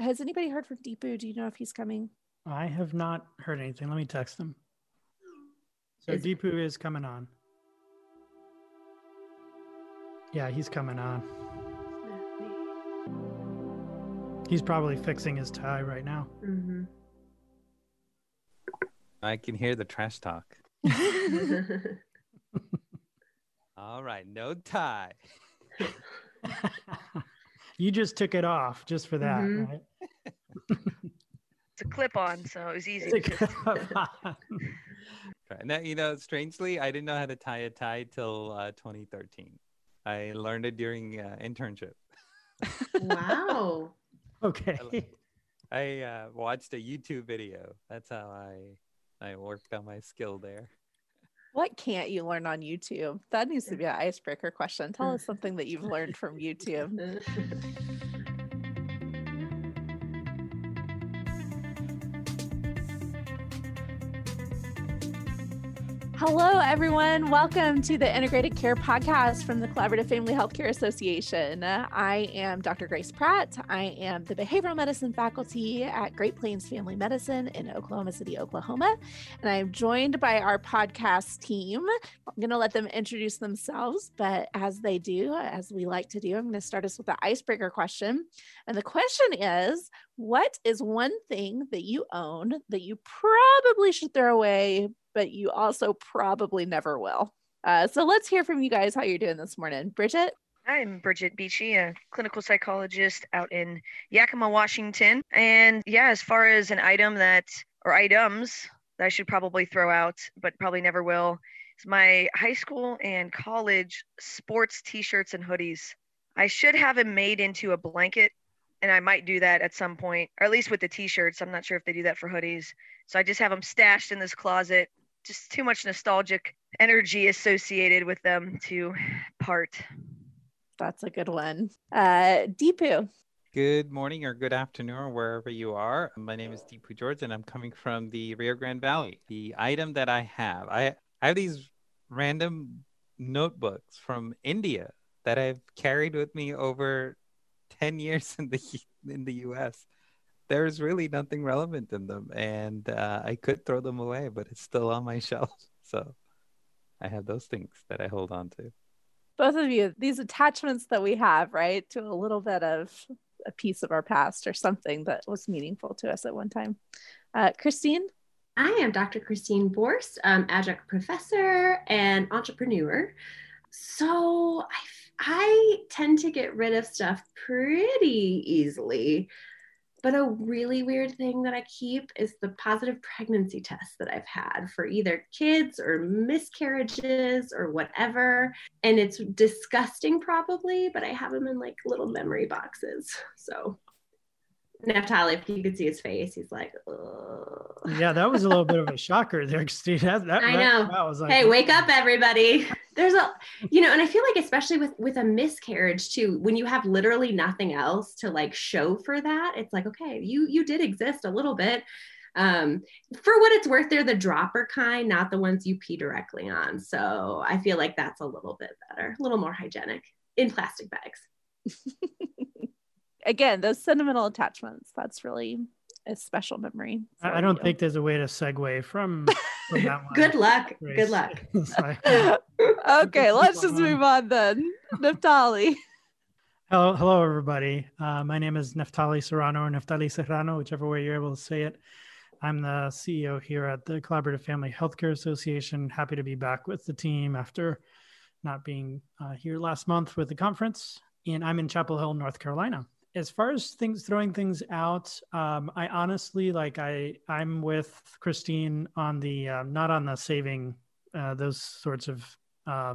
has anybody heard from Deepu? Do you know if he's coming? I have not heard anything. Let me text him. So Is- Deepu is coming on. Yeah, he's coming on. He's probably fixing his tie right now. Mhm. I can hear the trash talk. All right, no tie. you just took it off just for that, Mhm. right? It's a clip on, so it was easy. Took to just- it off. Right. Now, you know, strangely, I didn't know how to tie a tie till uh, 2013. I learned it during uh, internship. wow. okay. I uh, watched a YouTube video. That's how I I worked on my skill there. What can't you learn on YouTube? That needs to be an icebreaker question. Tell us something that you've learned from YouTube. Hello, everyone. Welcome to the Integrated Care Podcast from the Collaborative Family Healthcare Association. I am Dr. Grace Pratt. I am the behavioral medicine faculty at Great Plains Family Medicine in Oklahoma City, Oklahoma. And I'm joined by our podcast team. I'm going to let them introduce themselves, but as they do, as we like to do, I'm going to start us with the icebreaker question. And the question is What is one thing that you own that you probably should throw away, but you also probably never will? Uh, so let's hear from you guys how you're doing this morning. Bridget? I'm Bridget Beachy, a clinical psychologist out in Yakima, Washington. And yeah, as far as an item that, or items that I should probably throw out, but probably never will, is my high school and college sports t shirts and hoodies. I should have them made into a blanket, and I might do that at some point, or at least with the t shirts. I'm not sure if they do that for hoodies. So I just have them stashed in this closet. Just too much nostalgic energy associated with them to part. That's a good one. Uh, Deepu. Good morning or good afternoon or wherever you are. My name is Deepu George and I'm coming from the Rio Grande Valley. The item that I have, I, I have these random notebooks from India that I've carried with me over 10 years in the in the US. There's really nothing relevant in them and uh, I could throw them away, but it's still on my shelf. So I have those things that I hold on to. both of you these attachments that we have right to a little bit of a piece of our past or something that was meaningful to us at one time uh, christine I am Dr. Christine Borst, um, adjunct professor and entrepreneur. So I, I tend to get rid of stuff pretty easily. But a really weird thing that I keep is the positive pregnancy test that I've had for either kids or miscarriages or whatever. And it's disgusting, probably, but I have them in like little memory boxes. So, Neftali, if you could see his face, he's like, Ugh. Yeah, that was a little bit of a shocker there, Christine. That, that, I know. that was like, hey wake up everybody there's a you know and i feel like especially with with a miscarriage too when you have literally nothing else to like show for that it's like okay you you did exist a little bit. Um for what it's worth they're the dropper kind not the ones you pee directly on. So i feel like that's a little bit better a little more hygienic in plastic bags. Again those sentimental attachments that's really a special memory I, I don't you. think there's a way to segue from, from that one. good luck Grace. good luck okay let's just move on then Neftali. Hello, hello, everybody. Uh, my name is Neftali Serrano or Neftali Serrano, whichever way you're able to say it. I'm the CEO here at the Collaborative Family Healthcare Association. Happy to be back with the team after not being uh, here last month with the conference. And I'm in Chapel Hill, North Carolina. As far as things throwing things out, um, I honestly like I I'm with Christine on the uh, not on the saving uh, those sorts of uh,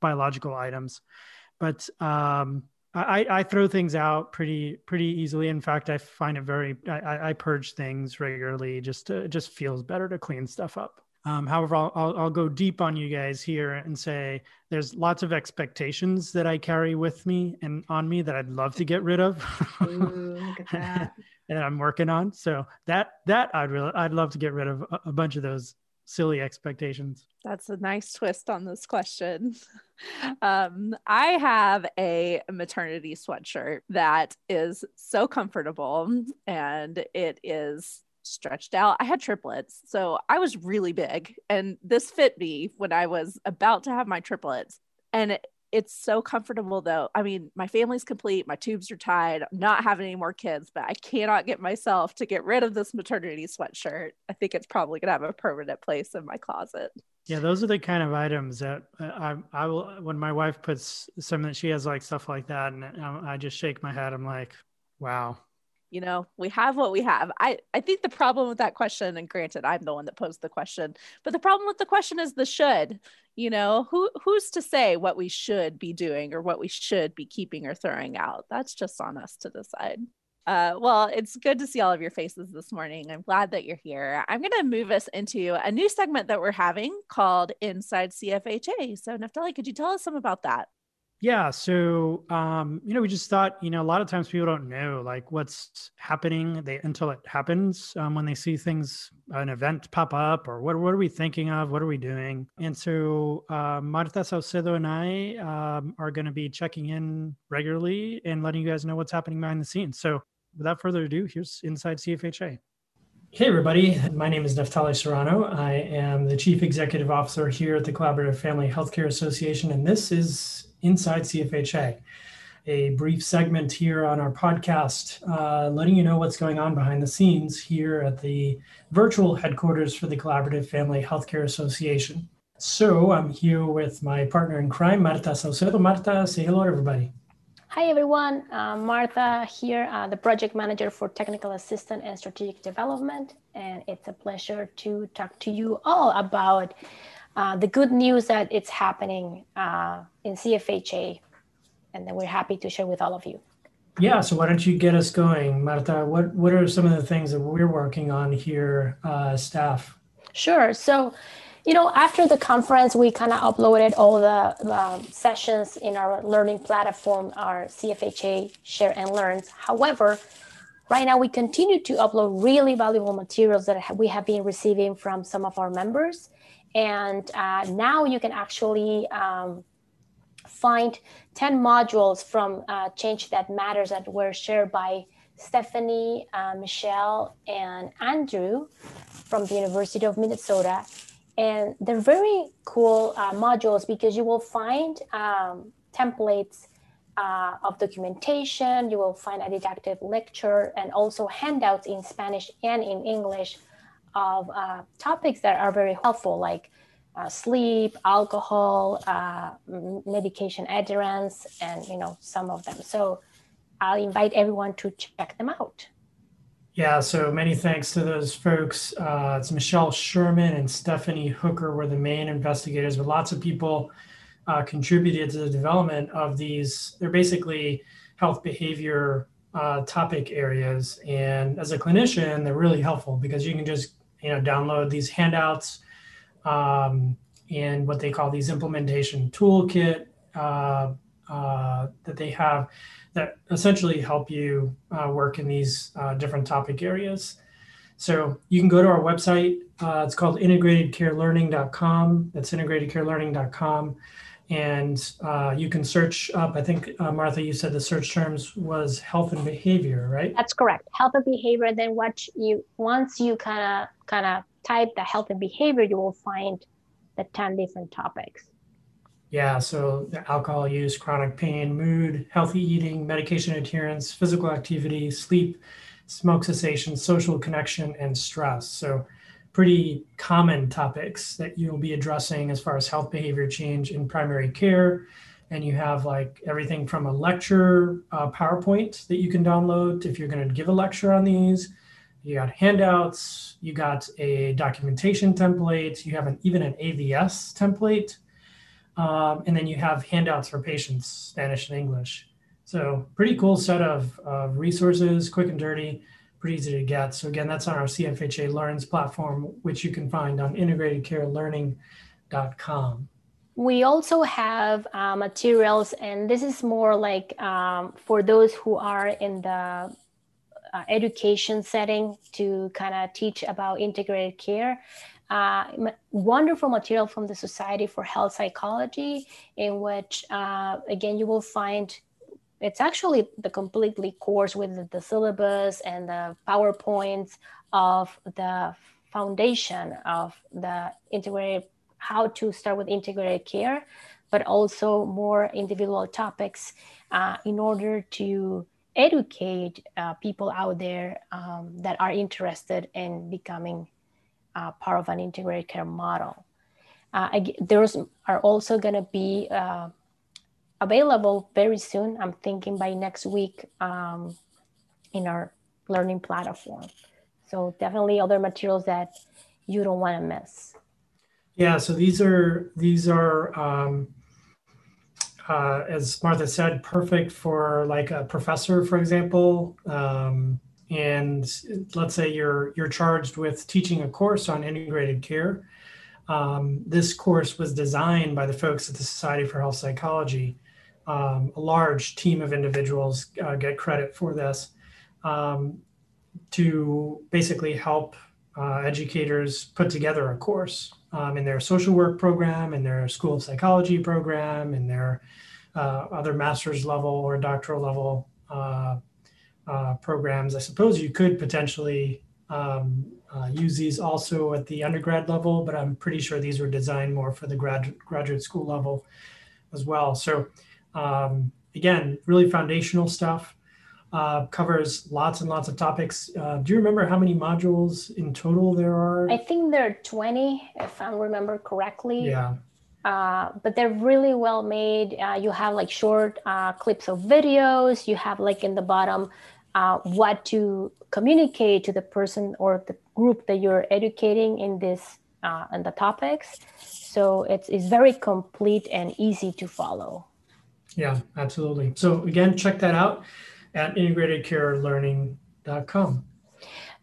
biological items, but um, I, I throw things out pretty pretty easily. In fact, I find it very I, I- purge things regularly. Just to, it just feels better to clean stuff up. Um, however, I'll, I'll I'll go deep on you guys here and say there's lots of expectations that I carry with me and on me that I'd love to get rid of. Ooh, that and I'm working on. So that that I'd really I'd love to get rid of a, a bunch of those silly expectations. That's a nice twist on this question. Um, I have a maternity sweatshirt that is so comfortable and it is stretched out. I had triplets, so I was really big, and this fit me when I was about to have my triplets. And it, it's so comfortable though. I mean, my family's complete, my tubes are tied, I'm not having any more kids, but I cannot get myself to get rid of this maternity sweatshirt. I think it's probably going to have a permanent place in my closet. Yeah, those are the kind of items that uh, I, I will, when my wife puts some that she has like stuff like that, and I just shake my head. I'm like, wow, you know we have what we have i i think the problem with that question and granted i'm the one that posed the question but the problem with the question is the should you know who who's to say what we should be doing or what we should be keeping or throwing out that's just on us to decide uh, well, it's good to see all of your faces this morning. I'm glad that you're here. I'm going to move us into a new segment that we're having called Inside CFHA. So, Neftali, could you tell us some about that? Yeah. So, um, you know, we just thought, you know, a lot of times people don't know like what's happening they, until it happens um, when they see things, an event pop up or what, what are we thinking of? What are we doing? And so, uh, Marta Saucedo and I um, are going to be checking in regularly and letting you guys know what's happening behind the scenes. So, without further ado, here's Inside CFHA. Hey, everybody. My name is Neftali Serrano. I am the Chief Executive Officer here at the Collaborative Family Healthcare Association, and this is Inside CFHA, a brief segment here on our podcast, uh, letting you know what's going on behind the scenes here at the virtual headquarters for the Collaborative Family Healthcare Association. So I'm here with my partner in crime, Marta Saucedo. Marta, say hello, everybody. Hi, everyone. Uh, Martha here, uh, the project manager for technical assistance and strategic development. And it's a pleasure to talk to you all about uh, the good news that it's happening uh, in CFHA. And then we're happy to share with all of you. Yeah, so why don't you get us going, Marta? What, what are some of the things that we're working on here, uh, staff? Sure. So you know, after the conference, we kind of uploaded all the, the, sessions in our learning platform, our CFHA Share and Learns. However, right now we continue to upload really valuable materials that we have been receiving from some of our members. And uh, now you can actually um, find 10 modules from uh, Change That Matters that were shared by Stephanie, uh, Michelle, and Andrew from the University of Minnesota. And they're very cool uh, modules because you will find um, templates uh, of documentation, you will find a didactic lecture, and also handouts in Spanish and in English of uh, topics that are very helpful, like uh, sleep, alcohol, uh, medication adherence, and you know some of them. So I'll invite everyone to check them out. Yeah, so many thanks to those folks. Uh, it's Michelle Sherman and Stephanie Hooker were the main investigators, but lots of people uh, contributed to the development of these. They're basically health behavior uh, topic areas, and as a clinician, they're really helpful because you can just you know download these handouts um, and what they call these implementation toolkit uh, uh, that they have that essentially help you uh, work in these uh, different topic areas. So you can go to our website. Uh, it's called integratedcarelearning.com. That's integratedcarelearning.com. And uh, you can search up, I think, Martha, you said the search terms was health and behavior, right? That's correct. Health and behavior. Then what you, once you kind of, kind of type the health and behavior, you will find the 10 different topics. Yeah, so alcohol use, chronic pain, mood, healthy eating, medication adherence, physical activity, sleep, smoke cessation, social connection, and stress. So, pretty common topics that you'll be addressing as far as health behavior change in primary care. And you have like everything from a lecture uh, PowerPoint that you can download if you're going to give a lecture on these. You got handouts, you got a documentation template, you have an even an AVS template um, and then you have handouts for patients, Spanish and English. So pretty cool set of, of resources, quick and dirty, pretty easy to get. So again, that's on our CFHA Learns platform, which you can find on integratedcarelearning.com. We also have uh, materials, and this is more like um, for those who are in the uh, education setting to kind of teach about integrated care. uh, wonderful material from the Society for Health Psychology, in which, uh, again, you will find it's actually the completely course with the, the syllabus and the PowerPoints of the foundation of the integrated, how to start with integrated care, but also more individual topics uh, in order to educate uh, people out there um, that are interested in becoming uh, part of an integrated care model. Uh, there's are also going to be uh, available very soon. I'm thinking by next week um, in our learning platform. So definitely other materials that you don't want to miss. Yeah. So these are these are um, uh, as Martha said, perfect for like a professor, for example. Um, and let's say you're you're charged with teaching a course on integrated care. Um, this course was designed by the folks at the Society for Health Psychology. Um, a large team of individuals uh, get credit for this um, to basically help uh, educators put together a course um, in their social work program, in their school of psychology program, in their uh, other master's level or doctoral level uh, uh, programs. I suppose you could potentially um, uh, use these also at the undergrad level, but I'm pretty sure these were designed more for the grad, graduate school level as well. So um, again, really foundational stuff. Uh, covers lots and lots of topics. Uh, do you remember how many modules in total there are? I think there are 20, if I remember correctly. Yeah. Uh, but they're really well made. Uh, you have like short uh, clips of videos. You have like in the bottom uh, what to communicate to the person or the group that you're educating in this and the topics. So it's, it's very complete and easy to follow. Yeah, absolutely. So again, check that out at integratedcarelearning.com.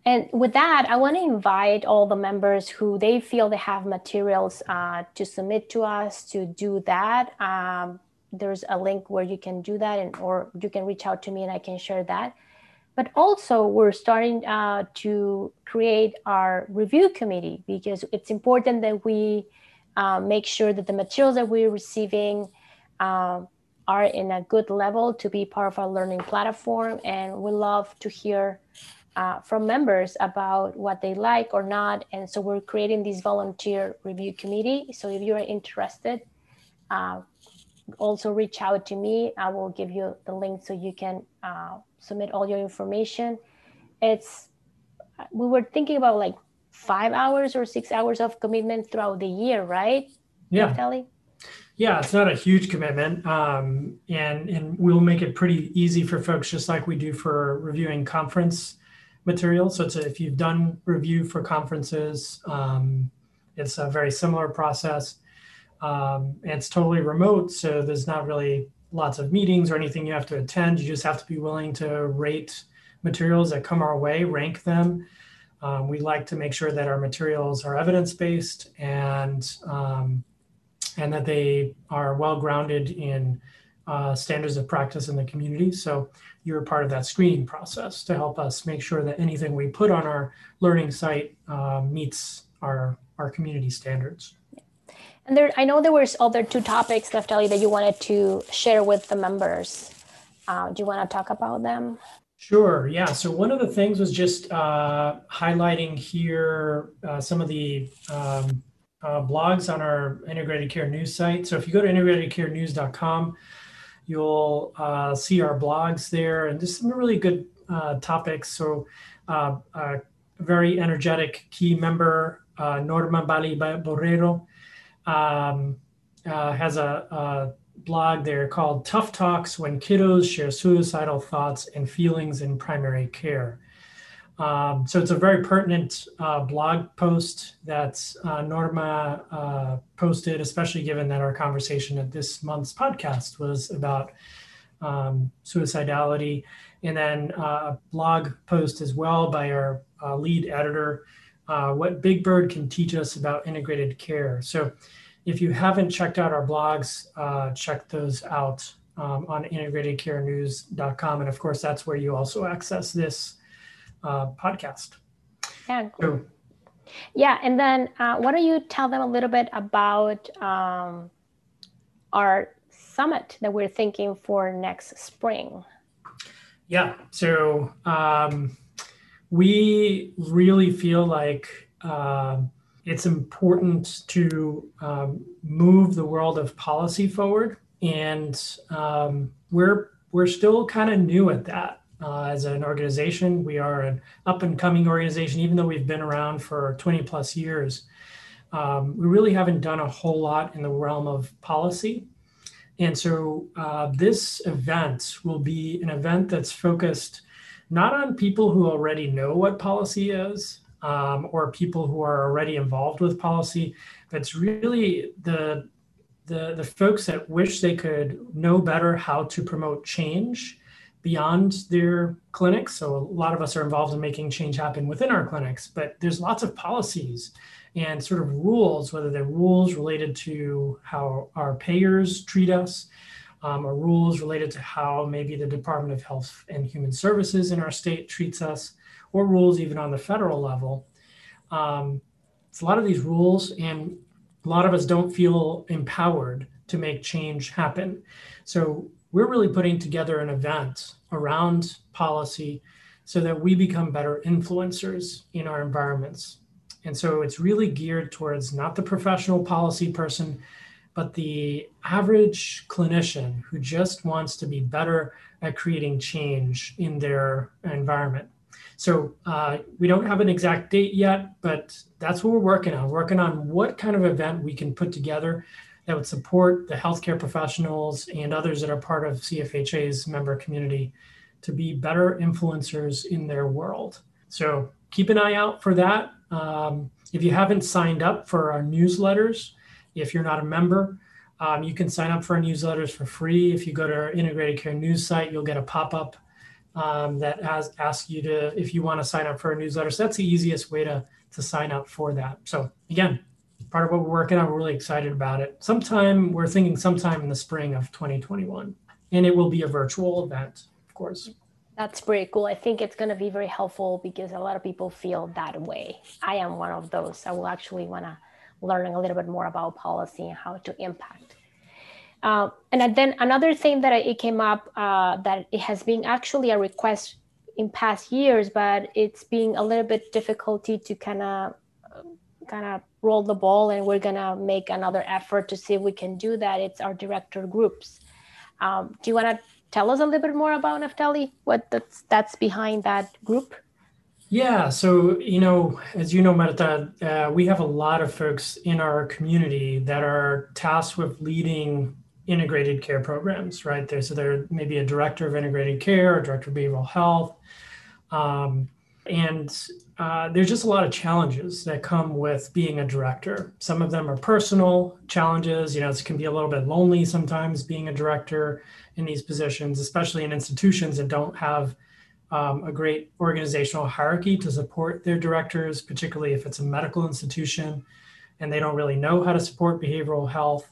And with that, I want to invite all the members who they feel they have materials uh, to submit to us to do that. Um, there's a link where you can do that, and or you can reach out to me and I can share that. But also, we're starting uh, to create our review committee because it's important that we uh, make sure that the materials that we're receiving uh, are in a good level to be part of our learning platform. And we love to hear uh, from members about what they like or not. And so we're creating this volunteer review committee. So if you are interested, uh, also reach out to me. I will give you the link so you can uh, submit all your information. It's we were thinking about like five hours or six hours of commitment throughout the year, right? Yeah. Kelly? Yeah, it's not a huge commitment, um, and and we'll make it pretty easy for folks, just like we do for reviewing conference material. So a, if you've done review for conferences, um, it's a very similar process. Um, it's totally remote, so there's not really lots of meetings or anything you have to attend. You just have to be willing to rate materials that come our way, rank them. Um, we like to make sure that our materials are evidence based and um, and that they are well grounded in uh, standards of practice in the community. So you're part of that screening process to help us make sure that anything we put on our learning site uh, meets our, our community standards. And there, I know there was other two topics, Neftali, that you wanted to share with the members. Uh, do you want to talk about them? Sure. Yeah. So one of the things was just uh, highlighting here uh, some of the um, uh, blogs on our integrated care news site. So if you go to integratedcarenews.com, You'll uh, see our blogs there and just some really good uh, topics. So, uh, a very energetic key member, uh, Norma Bali Borrero, um, uh, has a, a blog there called Tough Talks When Kiddos Share Suicidal Thoughts and Feelings in Primary Care. Um, so it's a very pertinent uh, blog post that uh, Norma uh, posted, especially given that our conversation at this month's podcast was about um, suicidality. And then uh, a blog post as well by our uh, lead editor, uh, What Big Bird Can Teach Us About Integrated Care. So if you haven't checked out our blogs, check those out um, on integratedcarenews.com. And of course, that's where you also access this uh, podcast. Yeah. So, Yeah, and then uh, why don't you tell them a little bit about um, our summit that we're thinking for next spring? Yeah, so um, we really feel like uh, it's important to um, move the world of policy forward, and um, we're we're still kind of new at that. Uh, as an organization, we are an up and coming organization, even though we've been around for 20 plus years. Um, we really haven't done a whole lot in the realm of policy. And so uh, this event will be an event that's focused not on people who already know what policy is um, or people who are already involved with policy, but really the, the, the folks that wish they could know better how to promote change beyond their clinics. So a lot of us are involved in making change happen within our clinics, but there's lots of policies and sort of rules, whether they're rules related to how our payers treat us, um, or rules related to how maybe the Department of Health and Human Services in our state treats us, or rules even on the federal level. Um, it's a lot of these rules, and a lot of us don't feel empowered to make change happen. So we're really putting together an event around policy so that we become better influencers in our environments. And so it's really geared towards not the professional policy person, but the average clinician who just wants to be better at creating change in their environment. So uh, we don't have an exact date yet, but that's what we're working on. Working on what kind of event we can put together that would support the healthcare professionals and others that are part of CFHA's member community to be better influencers in their world. So keep an eye out for that. Um, if you haven't signed up for our newsletters, if you're not a member, um, you can sign up for our newsletters for free. If you go to our integrated care news site, you'll get a pop up um, that has, asks you to, if you want to sign up for a newsletter. So that's the easiest way to, to sign up for that. So again, part of what we're working on. We're really excited about it. Sometime we're thinking sometime in the spring of 2021, and it will be a virtual event, of course. That's pretty cool. I think it's going to be very helpful because a lot of people feel that way. I am one of those. I will actually want to learn a little bit more about policy and how to impact. Uh, and then another thing that it came up uh, that it has been actually a request in past years, but it's being a little bit difficulty to kind of of roll the ball and we're to make another effort to see if we can do that. It's our director groups. Um, do you want to tell us a little bit more about Neftali? What that's, that's behind that group? Yeah, so you know, as you know, Marta, uh, we have a lot of folks in our community that are tasked with leading integrated care programs, right? There, so there may be a director of integrated care, a director of behavioral health, um, and uh, there's just a lot of challenges that come with being a director. Some of them are personal challenges. You know, it can be a little bit lonely sometimes being a director in these positions, especially in institutions that don't have um, a great organizational hierarchy to support their directors, particularly if it's a medical institution and they don't really know how to support behavioral health.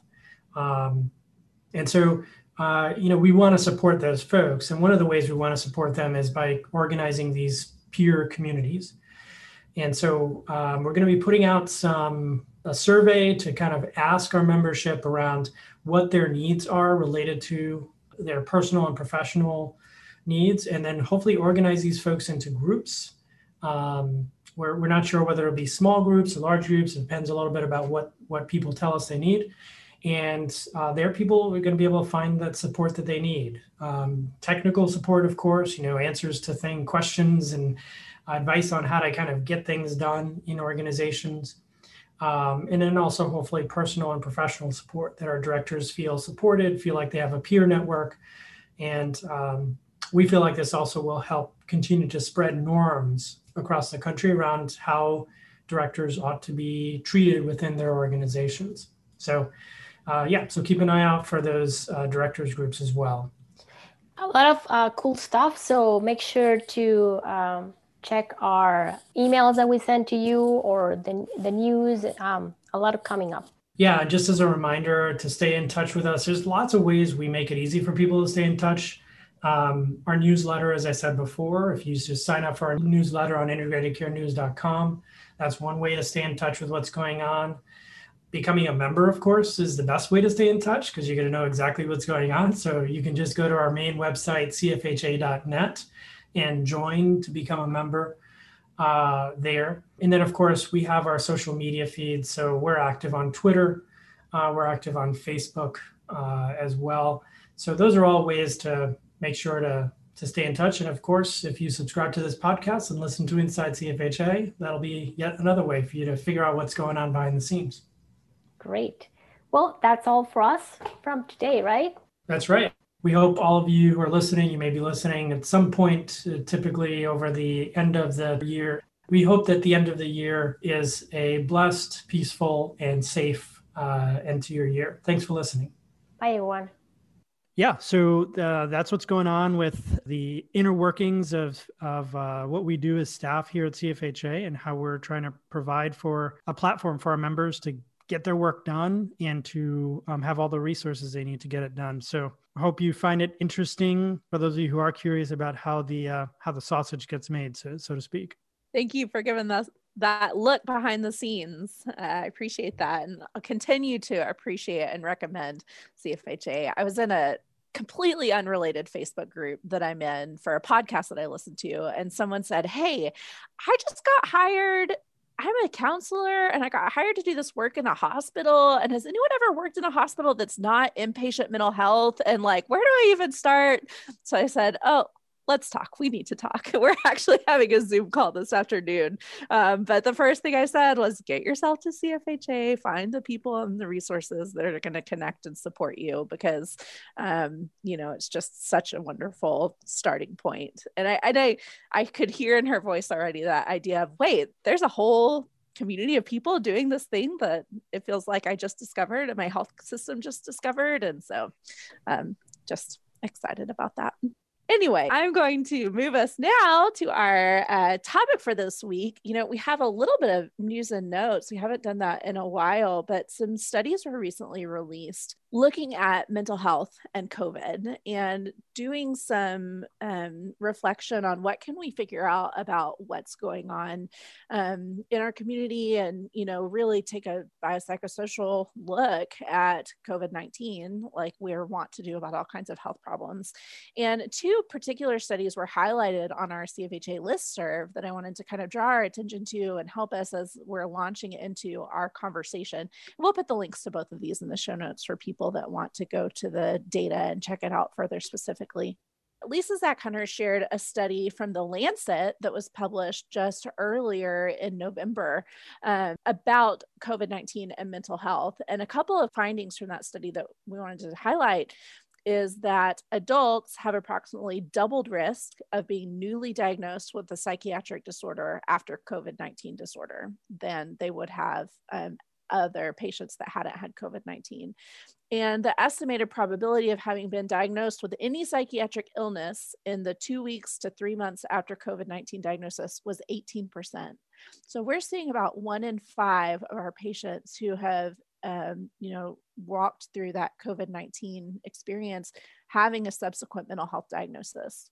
Um, and so, uh, you know, we want to support those folks. And one of the ways we want to support them is by organizing these peer communities. And so um, we're going to be putting out some a survey to kind of ask our membership around what their needs are related to their personal and professional needs, and then hopefully organize these folks into groups. Um, we're, we're not sure whether it'll be small groups or large groups. It depends a little bit about what what people tell us they need. And uh, there, people are going to be able to find that support that they need. Um, technical support, of course, you know, answers to thing questions and advice on how to kind of get things done in organizations. Um, and then also hopefully personal and professional support that our directors feel supported, feel like they have a peer network. And um, we feel like this also will help continue to spread norms across the country around how directors ought to be treated within their organizations. So, uh, yeah, so keep an eye out for those uh, directors groups as well. A lot of uh, cool stuff. So make sure to um, check our emails that we send to you or the, the news. Um, a lot of coming up. Yeah, just as a reminder to stay in touch with us, there's lots of ways we make it easy for people to stay in touch. Um, our newsletter, as I said before, if you just sign up for our newsletter on integratedcarenews.com, that's one way to stay in touch with what's going on. Becoming a member, of course, is the best way to stay in touch because you're going to know exactly what's going on. So you can just go to our main website, cfha.net, and join to become a member uh, there. And then, of course, we have our social media feeds. So we're active on Twitter, uh, we're active on Facebook uh, as well. So those are all ways to make sure to to stay in touch. And of course, if you subscribe to this podcast and listen to Inside CFHA, that'll be yet another way for you to figure out what's going on behind the scenes. Great. Well, that's all for us from today, right? That's right. We hope all of you who are listening, you may be listening at some point, uh, typically over the end of the year. We hope that the end of the year is a blessed, peaceful, and safe uh, end to your year. Thanks for listening. Bye, everyone. Yeah, so uh, that's what's going on with the inner workings of of uh, what we do as staff here at CFHA and how we're trying to provide for a platform for our members to get their work done and to um, have all the resources they need to get it done. So I hope you find it interesting for those of you who are curious about how the uh, how the sausage gets made, so so to speak. Thank you for giving us that look behind the scenes. Uh, I appreciate that, and I'll continue to appreciate and recommend CFHA. I was in a completely unrelated Facebook group that I'm in for a podcast that I listen to. And someone said, Hey, I just got hired. I'm a counselor and I got hired to do this work in a hospital. And has anyone ever worked in a hospital that's not inpatient mental health? And like, where do I even start? So I said, Oh, let's talk. We need to talk. We're actually having a Zoom call this afternoon. Um, but the first thing I said was get yourself to CFHA, find the people and the resources that are going to connect and support you because, um, you know, it's just such a wonderful starting point. And I, and I, I could hear in her voice already that idea of, wait, there's a whole community of people doing this thing that it feels like I just discovered and my health system just discovered. And so um, just excited about that. Anyway, I'm going to move us now to our uh, topic for this week. You know, we have a little bit of news and notes. We haven't done that in a while, but some studies were recently released looking at mental health and COVID and doing some um, reflection on what can we figure out about what's going on um, in our community and, you know, really take a biopsychosocial look at COVID-19 like we are want to do about all kinds of health problems. And two particular studies were highlighted on our CFHA list serve that I wanted to kind of draw our attention to and help us as we're launching into our conversation. We'll put the links to both of these in the show notes for people people that want to go to the data and check it out further specifically. Lisa Zach Hunter shared a study from the Lancet that was published just earlier in November uh, about COVID 19 and mental health. And a couple of findings from that study that we wanted to highlight is that adults have approximately doubled risk of being newly diagnosed with a psychiatric disorder after COVID 19 disorder than they would have um, other patients that hadn't had COVID 19. And the estimated probability of having been diagnosed with any psychiatric illness in the two weeks to three months after COVID 19 diagnosis was 18%. So we're seeing about one in five of our patients who have, um, you know, walked through that COVID 19 experience having a subsequent mental health diagnosis.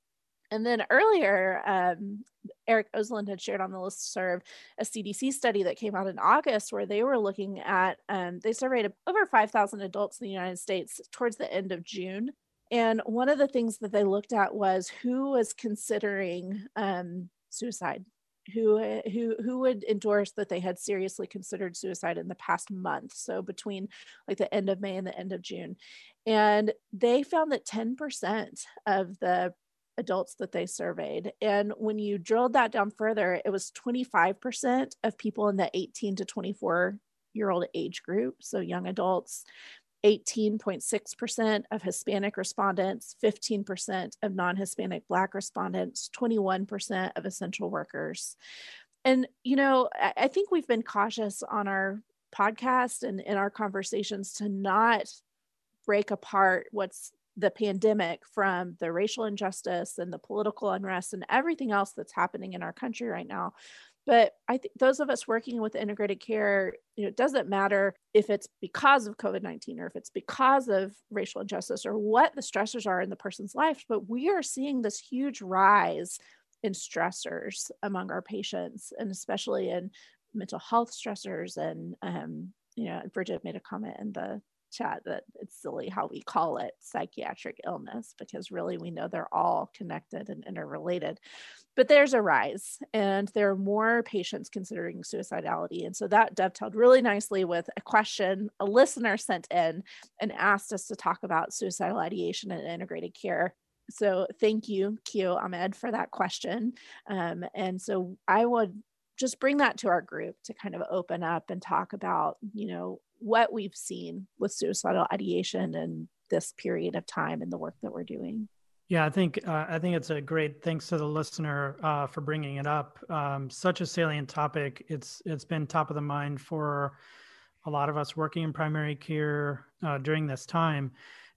And then earlier, um, Eric Osland had shared on the list serve a CDC study that came out in August where they were looking at, um, they surveyed over 5,000 adults in the United States towards the end of June. And one of the things that they looked at was who was considering um, suicide. Who, who who would endorse that they had seriously considered suicide in the past month so between like the end of may and the end of june and they found that 10% of the adults that they surveyed. And when you drilled that down further, it was 25% of people in the 18 to 24 year old age group, so young adults, 18.6% of Hispanic respondents, 15% of non Hispanic Black respondents, 21% of essential workers. And, you know, I think we've been cautious on our podcast and in our conversations to not break apart what's the pandemic from the racial injustice and the political unrest and everything else that's happening in our country right now But I think those of us working with integrated care, you know, it doesn't matter if it's because of COVID 19 or if it's because of racial injustice or what the stressors are in the person's life, but we are seeing this huge rise in stressors among our patients, and especially in mental health stressors. And, um, you know, Bridget made a comment in the chat that it's silly how we call it psychiatric illness because really we know they're all connected and interrelated. But there's a rise, and there are more patients considering suicidality. And so that dovetailed really nicely with a question a listener sent in and asked us to talk about suicidal ideation and integrated care. So thank you, Q Ahmed, for that question. Um, and so I would just bring that to our group to kind of open up and talk about, you know, what we've seen with suicidal ideation and this period of time and the work that we're doing. Yeah, I think uh, I think it's a great thanks to the listener uh, for bringing it up. Um, such a salient topic. It's it's been top of the mind for a lot of us working in primary care uh, during this time,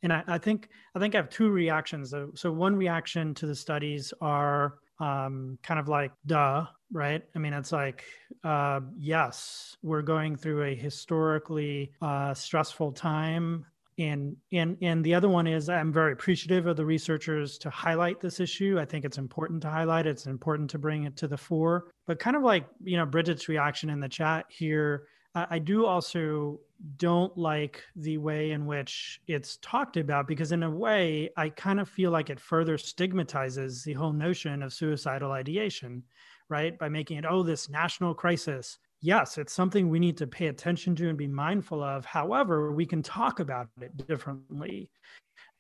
and I, I, think I think I have two reactions. So one reaction to the studies are um, kind of like duh, right? I mean, it's like, uh, yes, we're going through a historically uh, stressful time. And, and and the other one is I'm very appreciative of the researchers to highlight this issue. I think it's important to highlight it. It's important to bring it to the fore. But kind of like you know Bridget's reaction in the chat here, I do also don't like the way in which it's talked about because in a way I kind of feel like it further stigmatizes the whole notion of suicidal ideation right? By making it, oh, this national crisis. Yes, it's something we need to pay attention to and be mindful of. However, we can talk about it differently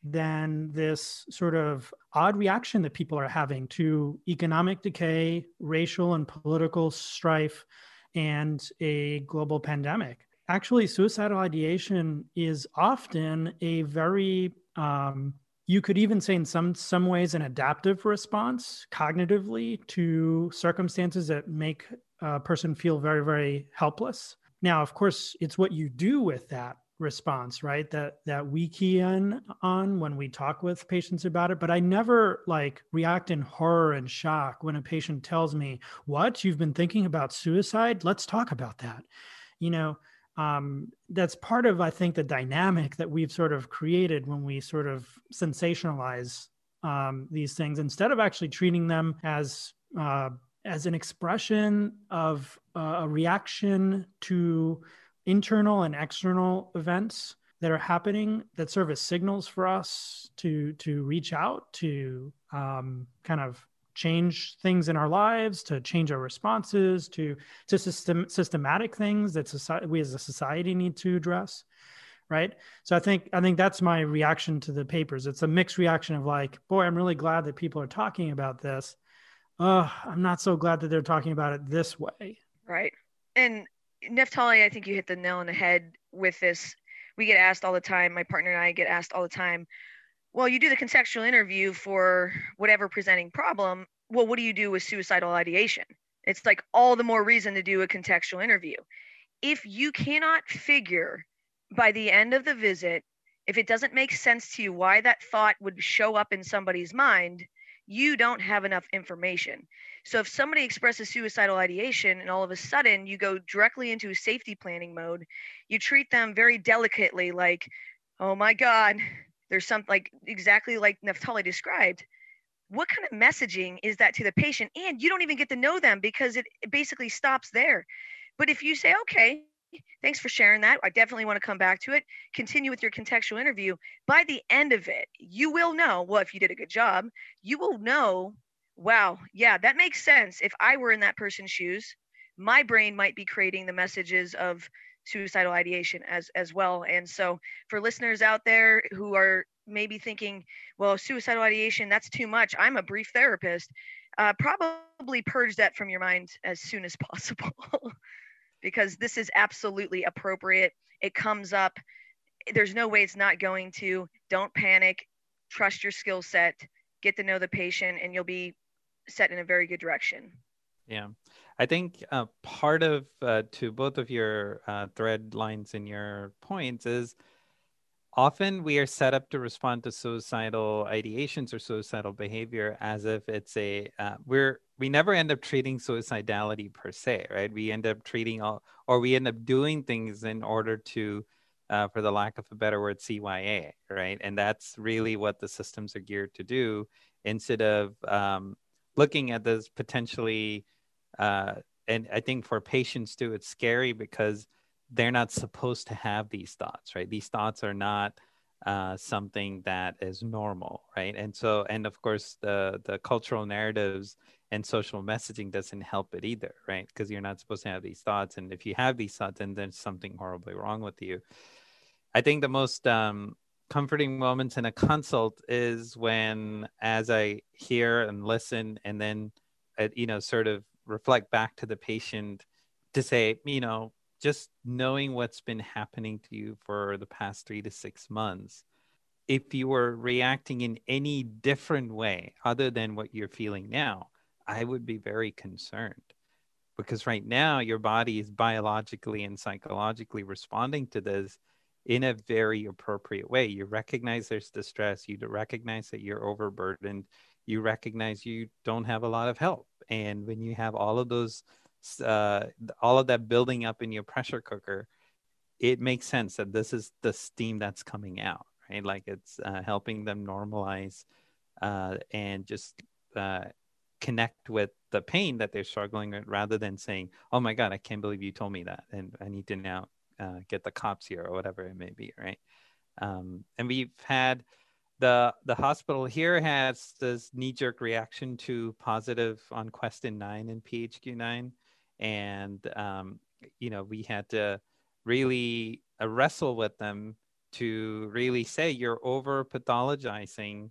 than this sort of odd reaction that people are having to economic decay, racial and political strife, and a global pandemic. Actually, suicidal ideation is often a very um, you could even say in some some ways an adaptive response cognitively to circumstances that make a person feel very very helpless. Now of course it's what you do with that response right? That that we key in on when we talk with patients about it. But i never like react in horror and shock when a patient tells me what? You've been thinking about suicide? Let's talk about that. You know um, that's part of i think the dynamic that we've sort of created when we sort of sensationalize um, these things instead of actually treating them as uh, as an expression of uh, a reaction to internal and external events that are happening that serve as signals for us to to reach out to um, kind of change things in our lives, to change our responses, to to system systematic things that society we as a society need to address. Right. So I think I think that's my reaction to the papers. It's a mixed reaction of like, boy, I'm really glad that people are talking about this. Uh, I'm not so glad that they're talking about it this way. Right. And Neftali, I think you hit the nail on the head with this. We get asked all the time. My partner and I get asked all the time well, you do the contextual interview for whatever presenting problem. Well, what do you do with suicidal ideation? It's like all the more reason to do a contextual interview. If you cannot figure by the end of the visit, if it doesn't make sense to you why that thought would show up in somebody's mind, you don't have enough information. So if somebody expresses suicidal ideation and all of a sudden you go directly into a safety planning mode, you treat them very delicately like, oh my God, there's some like exactly like Neftali described. What kind of messaging is that to the patient? And you don't even get to know them because it, it basically stops there. But if you say, okay, thanks for sharing that. I definitely want to come back to it. Continue with your contextual interview. By the end of it, you will know, well, if you did a good job, you will know, wow, yeah, that makes sense. If I were in that person's shoes, my brain might be creating the messages of suicidal ideation as as well. And so for listeners out there who are maybe thinking well suicidal ideation that's too much. I'm a brief therapist. Uh, probably purge that from your mind as soon as possible because this is absolutely appropriate. It comes up. There's no way it's not going to. Don't panic. Trust your skill set. Get to know the patient and you'll be set in a very good direction. Yeah I think uh, part of uh, to both of your uh, thread lines and your points is often we are set up to respond to suicidal ideations or suicidal behavior as if it's a uh, we're we never end up treating suicidality per se right? We end up treating all or we end up doing things in order to uh, for the lack of a better word cya right? And that's really what the systems are geared to do instead of um, looking at this potentially uh, and i think for patients too it's scary because they're not supposed to have these thoughts, right? These thoughts are not uh, something that is normal, right? And so, and of course, the the cultural narratives and social messaging doesn't help it either, right? Because you're not supposed to have these thoughts, and if you have these thoughts, then there's something horribly wrong with you. I think the most um, comforting moments in a consult is when, as I hear and listen, and then, uh, you know, sort of reflect back to the patient to say, you know, just knowing what's been happening to you for the past three to six months, if you were reacting in any different way other than what you're feeling now, I would be very concerned because right now your body is biologically and psychologically responding to this in a very appropriate way. You recognize there's distress, you recognize that you're overburdened, you recognize you don't have a lot of help. And when you have all of those uh, all of that building up in your pressure cooker, it makes sense that this is the steam that's coming out, right? Like it's uh, helping them normalize uh, and just uh, connect with the pain that they're struggling with rather than saying, oh my God, I can't believe you told me that. And I need to now uh, get the cops here or whatever it may be, right? Um, and we've had the the hospital here has this knee jerk reaction to positive on Questin 9 and PHQ 9 and um, you know we had to really uh, wrestle with them to really say you're over pathologizing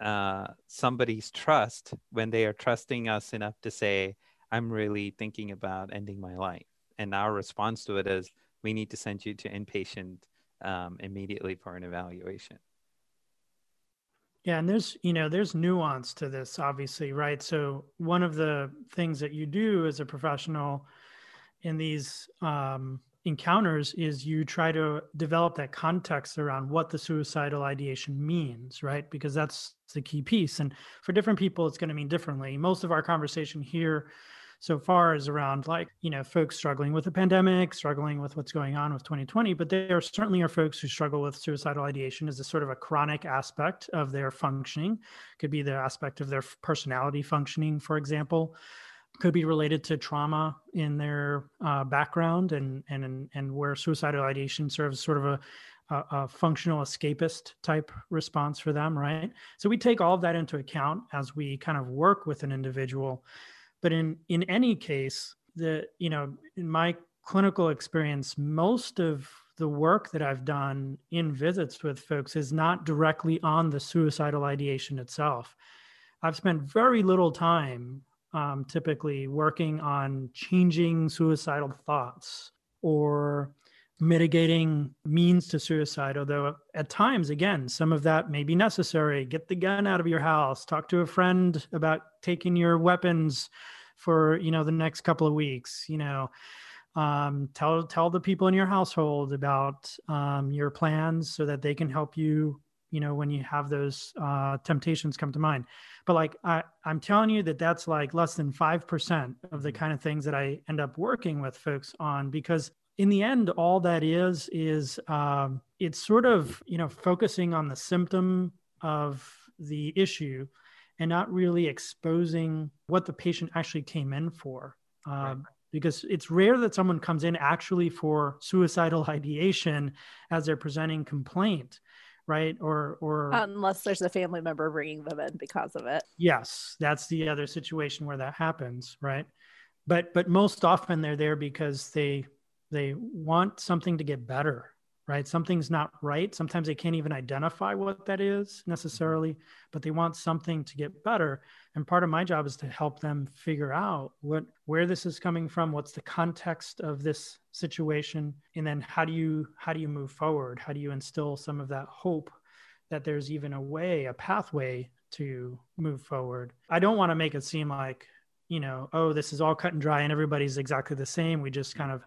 uh, somebody's trust when they are trusting us enough to say i'm really thinking about ending my life. And our response to it is we need to send you to inpatient um, immediately for an evaluation yeah, and there's, you know, there's nuance to this, obviously, right? So one of the things that you do as a professional in these um, encounters is you try to develop that context around what the suicidal ideation means, right? Because that's the key piece. And for different people, it's going to mean differently. Most of our conversation here so far is around like you know folks struggling with the pandemic struggling with what's going on with 2020 but there certainly are folks who struggle with suicidal ideation as a sort of a chronic aspect of their functioning. Could be the aspect of their personality functioning for example. Could be related to trauma in their uh, background and and and where suicidal ideation serves sort of a, a, a, functional escapist type response for them right? So we take all of that into account as we kind of work with an individual but in in any case, the you know in my clinical experience, most of the work that I've done in visits with folks is not directly on the suicidal ideation itself. I've spent very little time um, typically working on changing suicidal thoughts or mitigating means to suicide although at times again some of that may be necessary. Get the gun out of your house. Talk to a friend about taking your weapons for you know the next couple of weeks you know. Um, tell tell the people in your household about um, your plans so that they can help you you know when you have those uh, temptations come to mind. But like I, i'm telling you that that's like less than 5% of the mm-hmm. kind of things that i end up working with folks on because in the end all that is is um, it's sort of you know focusing on the symptom of the issue and not really exposing what the patient actually came in for. Um, right. Because it's rare that someone comes in actually for suicidal ideation as they're presenting complaint, right? Or or unless there's a family member bringing them in because of it. Yes, that's the other situation where that happens, right? But but most often they're there because they they want something to get better right? Something's not right. Sometimes they can't even identify what that is necessarily, but they want something to get better. And part of my job is to help them figure out what where this is coming from, what's the context of this situation, and then how do you how do you move forward? How do you instill some of that hope that there's even a way, a pathway to move forward? I don't want to make it seem like, you know, oh, this is all cut and dry and everybody's exactly the same. We just kind of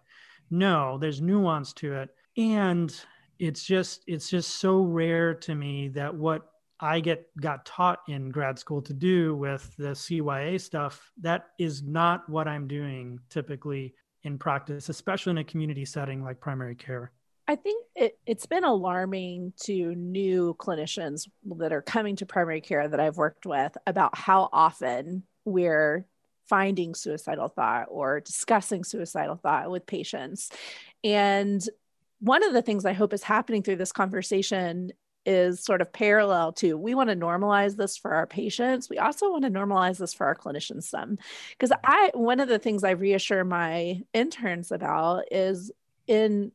no, there's nuance to it and it's just it's just so rare to me that what I get got taught in grad school to do with the CYA stuff that is not what I'm doing typically in practice, especially in a community setting like primary care. I think it, it's been alarming to new clinicians that are coming to primary care that I've worked with about how often we're finding suicidal thought or discussing suicidal thought with patients. And one of the things I hope is happening through this conversation is sort of parallel to we want to normalize this for our patients we also want to normalize this for our clinicians some because i one of the things i reassure my interns about is in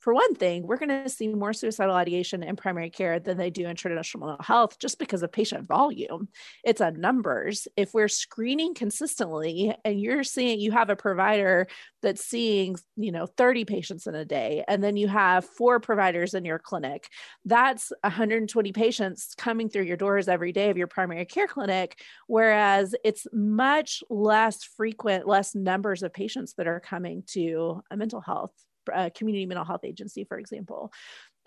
for one thing, we're going to see more suicidal ideation in primary care than they do in traditional mental health just because of patient volume. It's a numbers. If we're screening consistently and you're seeing you have a provider that's seeing, you know, 30 patients in a day, and then you have four providers in your clinic, that's 120 patients coming through your doors every day of your primary care clinic. Whereas it's much less frequent, less numbers of patients that are coming to a mental health uh, community mental health agency, for example.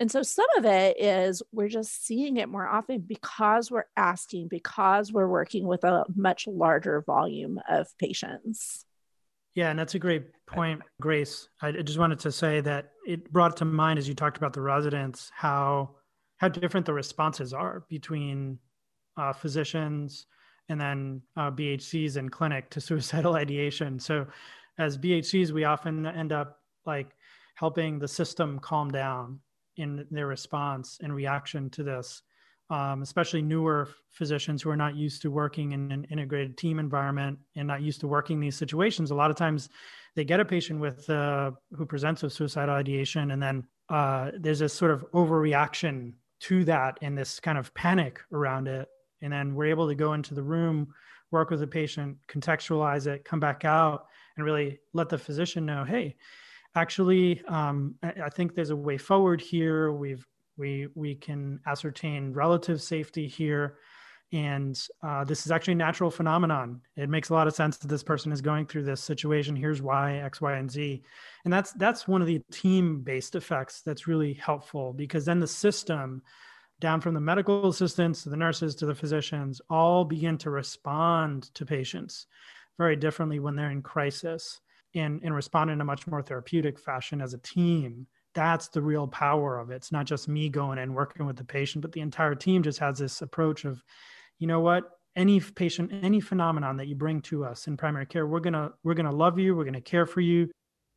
And so some of it is we're just seeing it more often because we're asking, because we're working with a much larger volume of patients. Yeah, and that's a great point, Grace. I just wanted to say that it brought to mind as you talked about the residents how how different the responses are between uh, physicians and then uh, BHCs and clinic to suicidal ideation. So, as BHCs, we often end up like helping the system calm down in their response and reaction to this, um, especially newer physicians who are not used to working in an integrated team environment and not used to working these situations. A lot of times they get a patient with uh, who presents with suicidal ideation, and then uh, there's this sort of overreaction to that and this kind of panic around it. And then we're able to go into the room, work with the patient, contextualize it, come back out, and really let the physician know, hey, actually, um, I, think there's a way forward here. We've we we can ascertain relative safety here, and uh, this is actually a natural phenomenon. It makes a lot of sense that this person is going through this situation. Here's why X, Y, and Z, and that's that's one of the team-based effects that's really helpful because then the system down from the medical assistants to the nurses to the physicians all begin to respond to patients very differently when they're in crisis and, and respond in a much more therapeutic fashion as a team that's the real power of it. It's not just me going and working with the patient but the entire team just has this approach of you know what? Any patient any phenomenon that you bring to us in primary care we're going to we're going to love you we're going to care for you.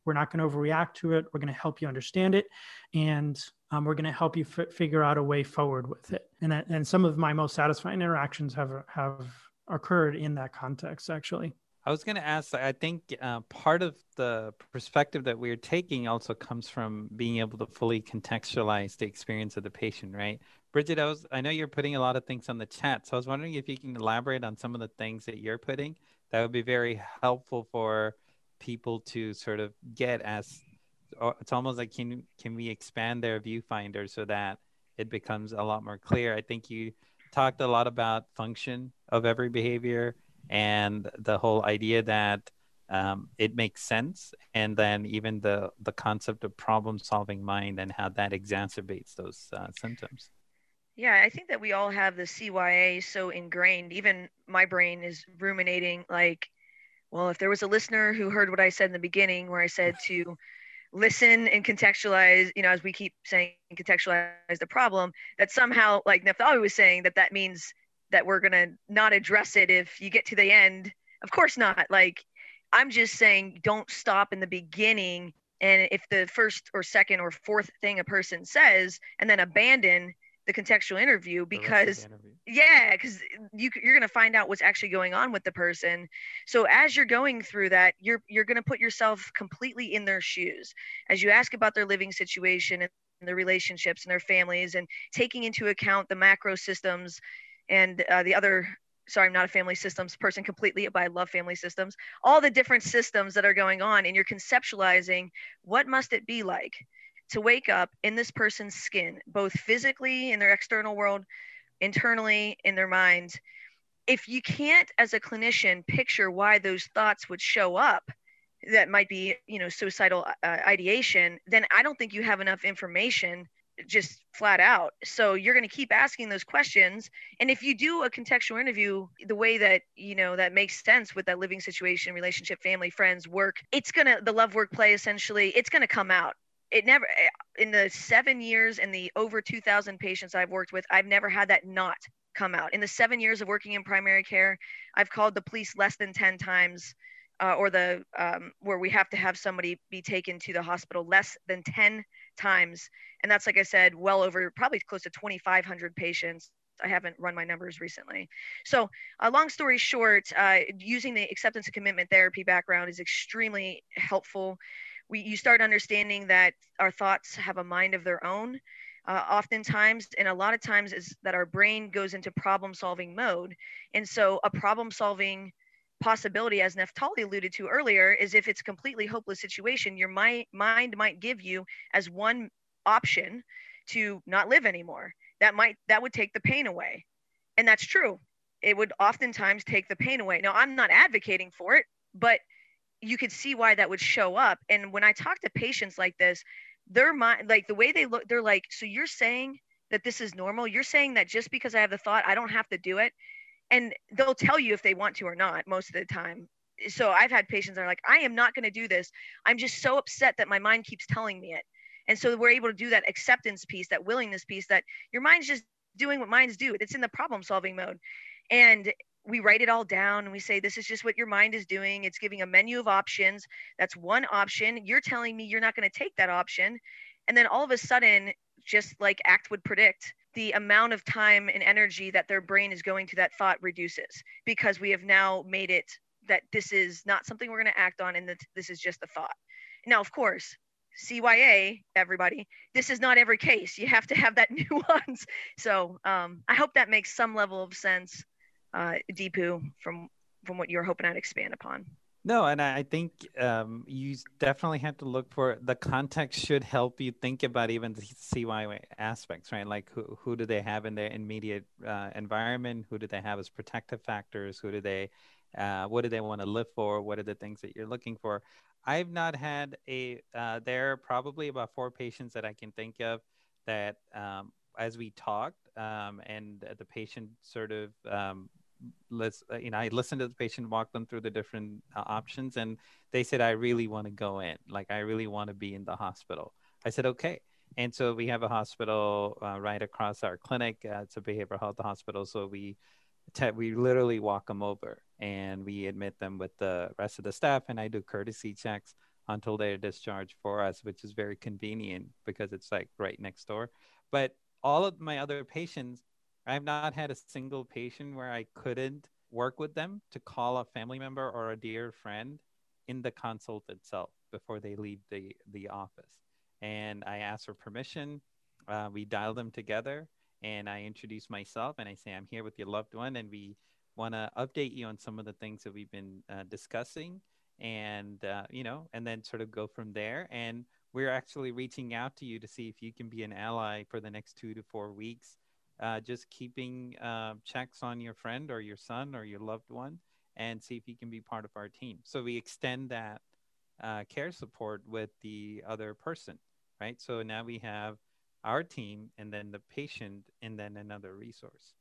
We're not going to overreact to it. We're going to help you understand it and um, we're going to help you f- figure out a way forward with it. And that, and some of my most satisfying interactions have have occurred in that context actually I was going to ask, I think uh, part of the perspective that we're taking also comes from being able to fully contextualize the experience of the patient, right? Bridget, I, was, I know you're putting a lot of things on the chat. So I was wondering if you can elaborate on some of the things that you're putting. That would be very helpful for people to sort of get as it's almost like can can we expand their viewfinder so that it becomes a lot more clear i think you talked a lot about function of every behavior and the whole idea that um, it makes sense and then even the the concept of problem solving mind and how that exacerbates those uh, symptoms. Yeah i think that we all have the cya so ingrained. Even my brain is ruminating like well if there was a listener who heard what i said in the beginning where i said to listen and contextualize you know as we keep saying contextualize the problem that somehow like Neftali was saying that that means that we're going to not address it if you get to the end. Of course not. Like, I'm just saying, don't stop in the beginning. And if the first or second or fourth thing a person says, and then abandon the contextual interview because interview. yeah because you, you're going to find out what's actually going on with the person so as you're going through that you're you're going to put yourself completely in their shoes as you ask about their living situation and their relationships and their families and taking into account the macro systems and uh, the other sorry i'm not a family systems person completely but i love family systems. All the different systems that are going on and you're conceptualizing what must it be like to wake up in this person's skin both physically in their external world internally in their minds. If you can't as a clinician picture why those thoughts would show up that might be you know suicidal uh, ideation then i don't think you have enough information just flat out. So you're going to keep asking those questions. And if you do a contextual interview the way that, you know, that makes sense with that living situation, relationship, family, friends, work, it's going to, the love work play essentially, it's going to come out. It never, eh, in the seven years and the over 2,000 patients I've worked with, I've never had that not come out. In the seven years of working in primary care, I've called the police less than 10 times. Uh, or the um, where we have to have somebody be taken to the hospital less than 10 times and that's like i said well over probably close to 2500 patients I haven't run my numbers recently. So, uh, long story short, uh, using the acceptance and commitment therapy background is extremely helpful. We, you start understanding that our thoughts have a mind of their own, uh, oftentimes, and a lot of times is that our brain goes into problem solving mode. And so, a problem solving possibility, as Neftali alluded to earlier, is if it's a completely hopeless situation, your mi- mind might give you as one option to not live anymore. That might that would take the pain away. And that's true. It would oftentimes take the pain away. Now i'm not advocating for it but you could see why that would show up. And when i talk to patients like this their mind like the way they look they're like so you're saying that this is normal? You're saying that just because i have the thought i don't have to do it and they'll tell you if they want to or not most of the time so i've had patients that are like i am not going to do this i'm just so upset that my mind keeps telling me it and so we're able to do that acceptance piece, that willingness piece that your mind's just doing what minds do. It's in the problem solving mode. And we write it all down and we say, this is just what your mind is doing. It's giving a menu of options. That's one option. You're telling me you're not going to take that option. And then all of a sudden, just like ACT would predict, the amount of time and energy that their brain is going to that thought reduces because we have now made it that this is not something we're going to act on and that this is just a thought. Now, of course, CYA, everybody, this is not every case. You have to have that nuance. So um, I hope that makes some level of sense, uh, Deepu, from from what you're hoping I'd expand upon. No, and I think um, you definitely have to look for the context should help you think about even the CYA aspects, right? Like who, who do they have in their immediate uh, environment? Who do they have as protective factors? Who do they, uh, what do they want to live for? What are the things that you're looking for? I've not had a. Uh, there are probably about four patients that I can think of that, um, as we talked, um, and the patient sort of, um, let's, uh, you know, I listened to the patient, walk them through the different uh, options, and they said, "I really want to go in. Like, I really want to be in the hospital." I said, "Okay." And so we have a hospital uh, right across our clinic. Uh, it's a behavioral health hospital, so we te- we literally walk them over and we admit them with the rest of the staff and i do courtesy checks until they're discharged for us which is very convenient because it's like right next door but all of my other patients i've not had a single patient where i couldn't work with them to call a family member or a dear friend in the consult itself before they leave the, the office. And i ask for permission. Uh, we dial them together and I introduce myself and I say, I'm here with your loved one, and we want to update you on some of the things that we've been uh, discussing, and uh, you know, and then sort of go from there. And we're actually reaching out to you to see if you can be an ally for the next two to four weeks, uh, just keeping uh, checks on your friend or your son or your loved one, and see if he can be part of our team. So we extend that uh, care support with the other person, right? So now we have our team and then the patient and then another resource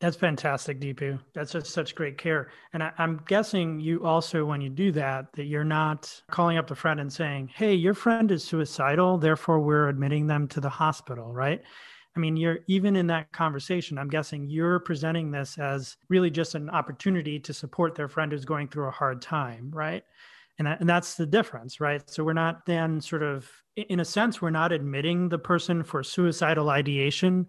that's fantastic deepu that's just such great care and I, i'm guessing you also when you do that that you're not calling up the friend and saying hey your friend is suicidal therefore we're admitting them to the hospital right I mean, you're even in that conversation, I'm guessing you're presenting this as really just an opportunity to support their friend who's going through a hard time, right? And, that, and that's the difference, right? So we're not then sort of in a sense, we're not admitting the person for suicidal ideation.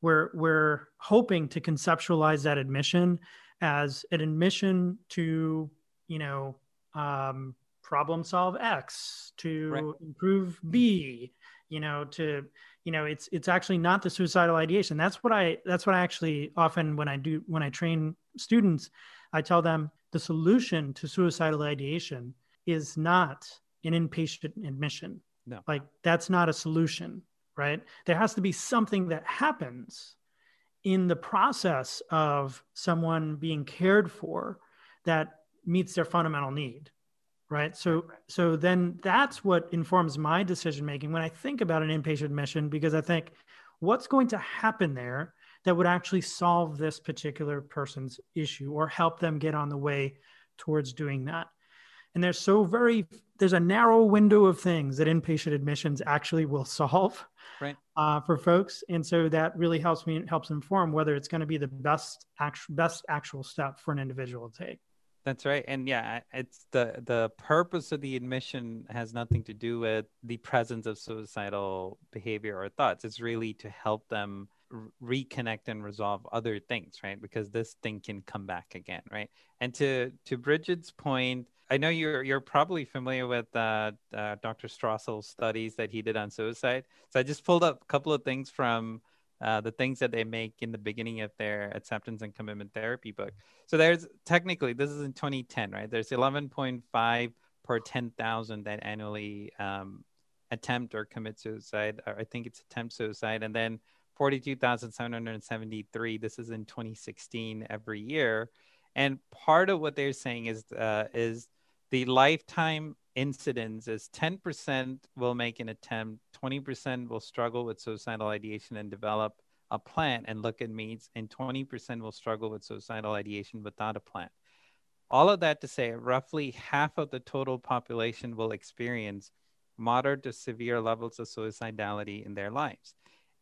We're, we're hoping to conceptualize that admission as an admission to, you know, um, problem solve X, to right. improve B, you know, to, you know, it's it's actually not the suicidal ideation. That's what I that's what I actually often when I do when I train students, I tell them the solution to suicidal ideation is not an inpatient admission no. Like that's not a solution, right? There has to be something that happens in the process of someone being cared for that meets their fundamental need. Right? So so then that's what informs my decision making when i think about an inpatient admission because i think what's going to happen there that would actually solve this particular person's issue or help them get on the way towards doing that? And there's so very there's a narrow window of things that inpatient admissions actually will solve right. uh, for folks. And so that really helps me helps inform whether it's going to be the best actual best actual step for an individual to take that's right. And yeah, it's the the purpose of the admission has nothing to do with the presence of suicidal behavior or thoughts. It's really to help them reconnect and resolve other things, right? Because this thing can come back again, right? And to to Bridget's point, I know you're you're probably familiar with uh, uh, Dr. Strosahl's studies that he did on suicide. So I just pulled up a couple of things from uh, the things that they make in the beginning of their acceptance and commitment therapy book. So there's technically, this is in 2010, right? There's 11.5 per 10,000 that annually um, attempt or commit suicide. Or I think it's attempt suicide. And then 42,773, this is in 2016 every year. And part of what they're saying is, uh, is the lifetime incidence is 10% will make an attempt 20% will struggle with suicidal ideation and develop a plan and look at needs, and 20% will struggle with suicidal ideation without a plan. All of that to say, roughly half of the total population will experience moderate to severe levels of suicidality in their lives.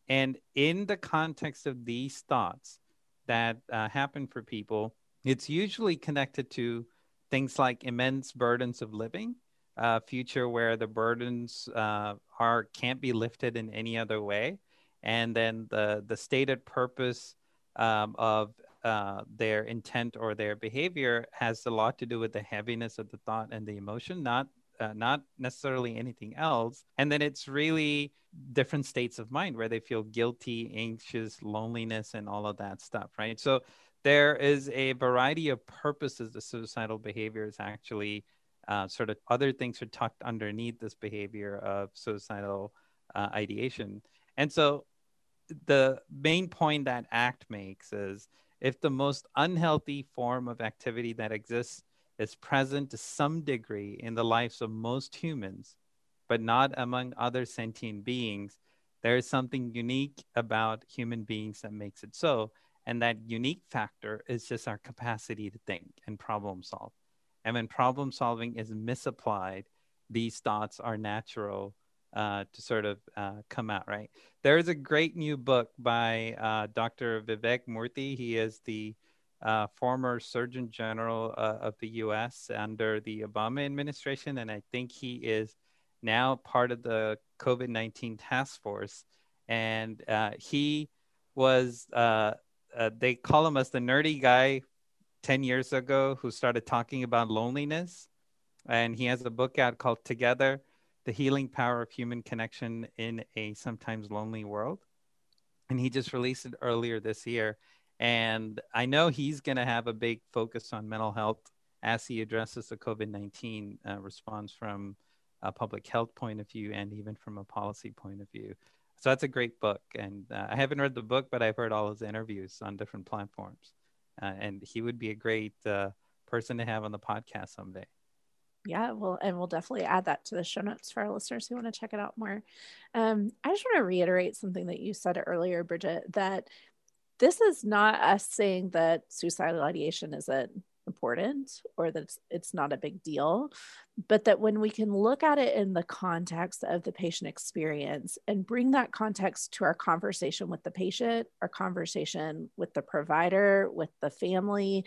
And in the context of these thoughts that uh, happen for people, it's usually connected to things like immense burdens of living uh, future where the burdens uh, are can't be lifted in any other way, and then the the stated purpose um, of uh, their intent or their behavior has a lot to do with the heaviness of the thought and the emotion, not uh, not necessarily anything else. And then it's really different states of mind where they feel guilty, anxious, loneliness, and all of that stuff, right? So there is a variety of purposes the suicidal behavior is actually uh, sort of other things are tucked underneath this behavior of suicidal uh, ideation. And so the main point that ACT makes is if the most unhealthy form of activity that exists is present to some degree in the lives of most humans, but not among other sentient beings, there is something unique about human beings that makes it so. And that unique factor is just our capacity to think and problem solve. And when problem solving is misapplied, these thoughts are natural uh, to sort of uh, come out, right? There is a great new book by uh, Dr. Vivek Murthy. He is the uh, former Surgeon General uh, of the US under the Obama administration. And I think he is now part of the COVID 19 task force. And uh, he was, they call him as the nerdy guy 10 years ago who started talking about loneliness. And he has a book out called Together The Healing Power of Human Connection in a Sometimes Lonely World. And he just released it earlier this year. And I know he's going to have a big focus on mental health as he addresses the COVID 19 uh, response from a public health point of view and even from a policy point of view. So that's a great book. And uh, I haven't read the book, but I've heard all his interviews on different platforms uh, and he would be a great uh, person to have on the podcast someday. Yeah, well, and we'll definitely add that to the show notes for our listeners who want to check it out more. Um, I just want to reiterate something that you said earlier, Bridget, that this is not us saying that suicidal ideation isn't important or that it's, it's not a big deal, but that when we can look at it in the context of the patient experience and bring that context to our conversation with the patient, our conversation with the provider, with the family,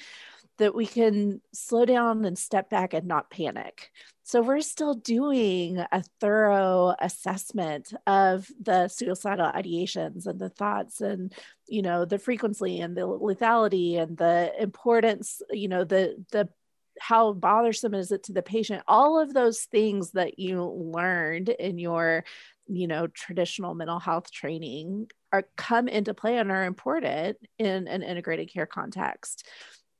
that we can slow down and step back and not panic. So we're still doing a thorough assessment of the suicidal ideations and the thoughts and you know the frequency and the lethality and the importance, you know, the the how bothersome is it to the patient all of those things that you learned in your you know traditional mental health training are come into play and are important in an integrated care context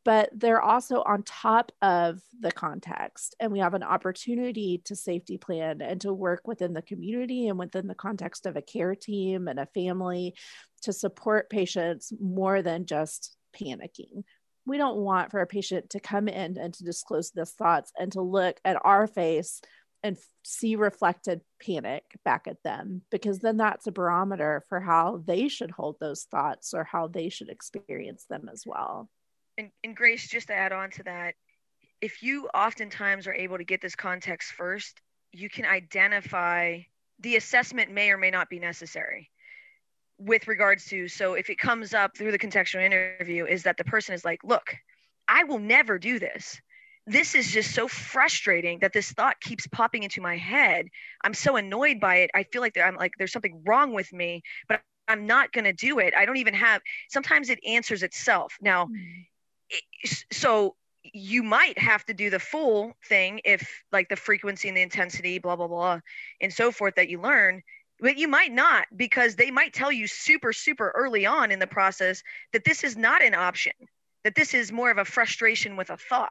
but they're also on top of the context. And we have an opportunity to safety plan and to work within the community and within the context of a care team and a family to support patients more than just panicking. we don't want for a patient to come in and to disclose these thoughts and to look at our face and see reflected panic back at them because then that's a barometer for how they should hold those thoughts or how they should experience them as well. And, and Grace, just to add on to that, if you oftentimes are able to get this context first, you can identify the assessment may or may not be necessary with regards to so if it comes up through the contextual interview is that the person is like look i will never do this. This is just so frustrating that this thought keeps popping into my head. I'm so annoyed by it. I feel like i'm like there's something wrong with me but i'm not going to do it. I don't even have sometimes it answers itself. Now mm. So you might have to do the full thing if like the frequency and the intensity blah blah blah and so forth that you learn but you might not because they might tell you super super early on in the process that this is not an option that this is more of a frustration with a thought.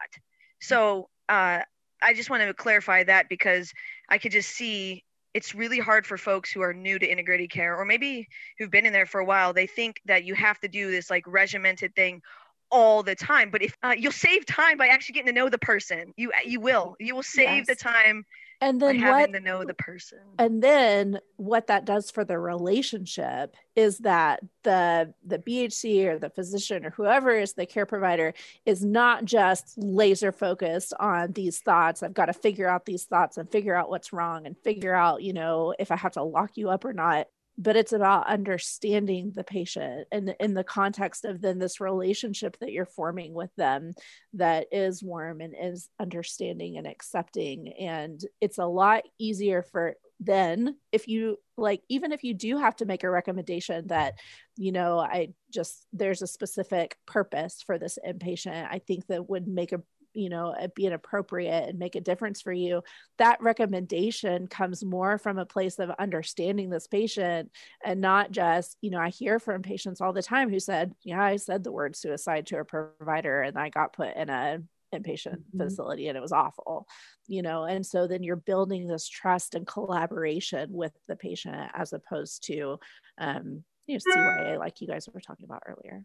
So uh, i just want to clarify that because i could just see it's really hard for folks who are new to integrated care or maybe who've been in there for a while. They think that you have to do this like regimented thing all the time but if uh, you'll save time by actually getting to know the person. You you will. You will save yes. the time and then what to know the person. and then what that does for the relationship is that the the bhc or the physician or whoever is the care provider is not just laser focused on these thoughts. I've got to figure out these thoughts and figure out what's wrong and figure out you know if i have to lock you up or not but it's about understanding the patient and in the context of then this relationship that you're forming with them that is warm and is understanding and accepting. And it's a lot easier for then if you like even if you do have to make a recommendation that you know i just there's a specific purpose for this inpatient i think that would make a you know be inappropriate and make a difference for you that recommendation comes more from a place of understanding this patient and not just you know i hear from patients all the time who said yeah i said the word suicide to a provider and i got put in a inpatient mm-hmm. facility and it was awful you know and so then you're building this trust and collaboration with the patient as opposed to um you know CYA like you guys were talking about earlier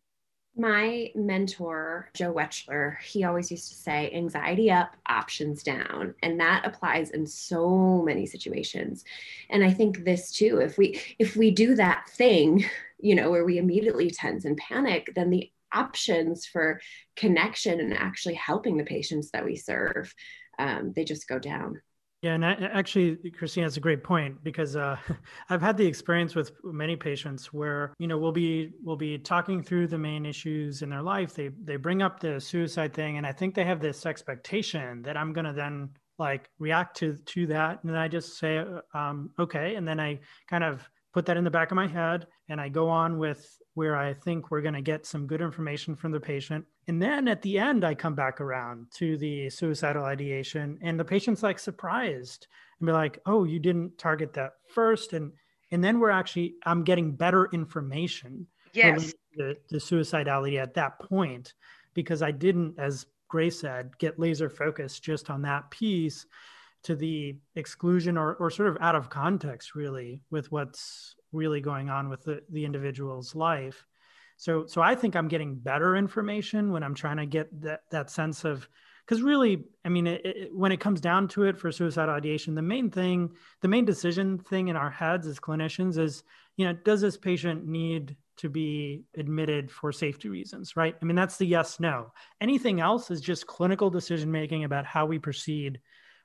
my mentor, Joe Wechsler, he always used to say, anxiety up, options down. And that applies in so many situations. And I think this too, if we if we do that thing, you know, where we immediately tense and panic, then the options for connection and actually helping the patients that we serve, um, they just go down. Yeah, and I, actually, Christine, that's a great point because uh, I've had the experience with many patients where you know we'll be we'll be talking through the main issues in their life. They they bring up the suicide thing, and I think they have this expectation that I'm going to then like react to to that, and then I just say uh, um, okay, and then I kind of put that in the back of my head, and I go on with where I think we're going to get some good information from the patient. And then at the end, I come back around to the suicidal ideation, and the patient's like surprised and be like, "Oh, you didn't target that first. and and then we're actually I'm getting better information. Yes, the, the suicidality at that point because I didn't, as Gray said, get laser focused just on that piece to the exclusion or, or sort of out of context really with what's really going on with the, the individual's life. So so i think i'm getting better information when i'm trying to get that that sense of because really i mean it, it, when it comes down to it for suicide ideation the main thing the main decision thing in our heads as clinicians is you know does this patient need to be admitted for safety reasons right? I mean that's the yes no. Anything else is just clinical decision making about how we proceed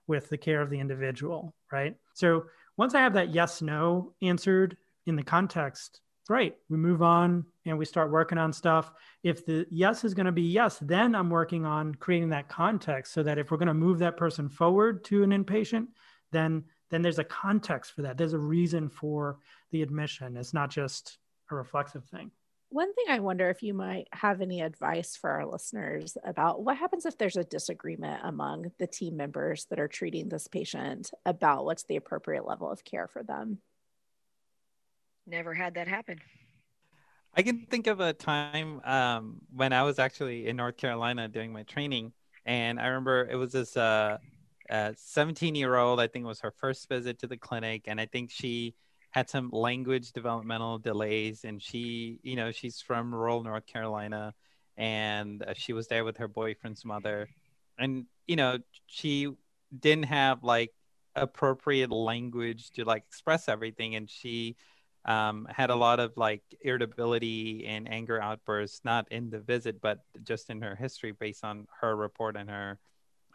with the care of the individual right so once i have that yes no answered in the context, great. We move on and we start working on stuff. If the yes is going to be yes, then I'm working on creating that context so that if we're going to move that person forward to an inpatient, then then there's a context for that. There's a reason for the admission. It's not just a reflexive thing. One thing I wonder if you might have any advice for our listeners about what happens if there's a disagreement among the team members that are treating this patient about what's the appropriate level of care for them never had that happen. I can think of a time um, when I was actually in North Carolina doing my training, and I remember it was this uh, 17 year old. I think it was her first visit to the clinic, and I think she had some language developmental delays, and she, you know, she's from rural North Carolina, and uh, she was there with her boyfriend's mother, and you know she didn't have like appropriate language to like express everything, and she um, had a lot of like irritability and anger outbursts, not in the visit, but just in her history based on her report and her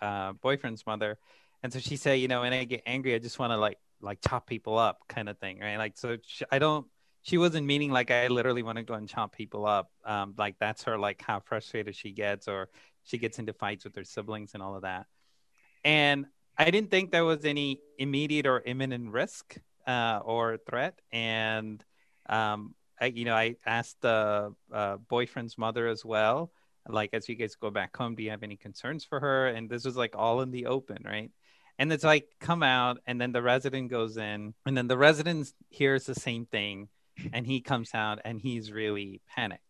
uh, boyfriend's mother. And so she said, you know, when I get angry, I just want to like like chop people up, kind of thing, right? Like, so she, I don't. She wasn't meaning like I literally want to go and chop people up. Um, like that's her like how frustrated she gets, or she gets into fights with her siblings and all of that. And I didn't think there was any immediate or imminent risk uh, or threat. And um, I, you know, I asked the uh, boyfriend's mother as well, like, as you guys go back home, do you have any concerns for her? And this was like all in the open, right? And it's like come out, and then the resident goes in, and then the resident hears the same thing, and he comes out, and he's really panicked.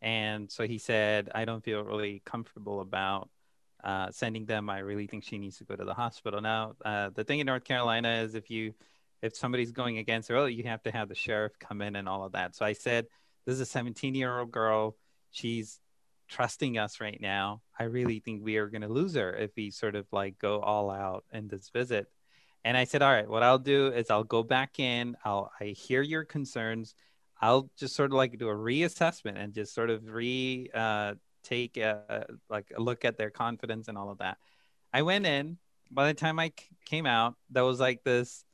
And so he said, I don't feel really comfortable about uh, sending them. I really think she needs to go to the hospital. Now, uh, the thing in North Carolina is if you if somebody's going against her, oh, you have to have the sheriff come in and all of that. So I said, this is a 17 year old girl. She's trusting us right now. I really think we are going to lose her if we sort of like go all out in this visit. And I said, all right, what I'll do is I'll go back in. I'll I hear your concerns. I'll just sort of like do a reassessment and just sort of re uh, take a, like a look at their confidence and all of that. I went in. By the time I c- came out, there was like this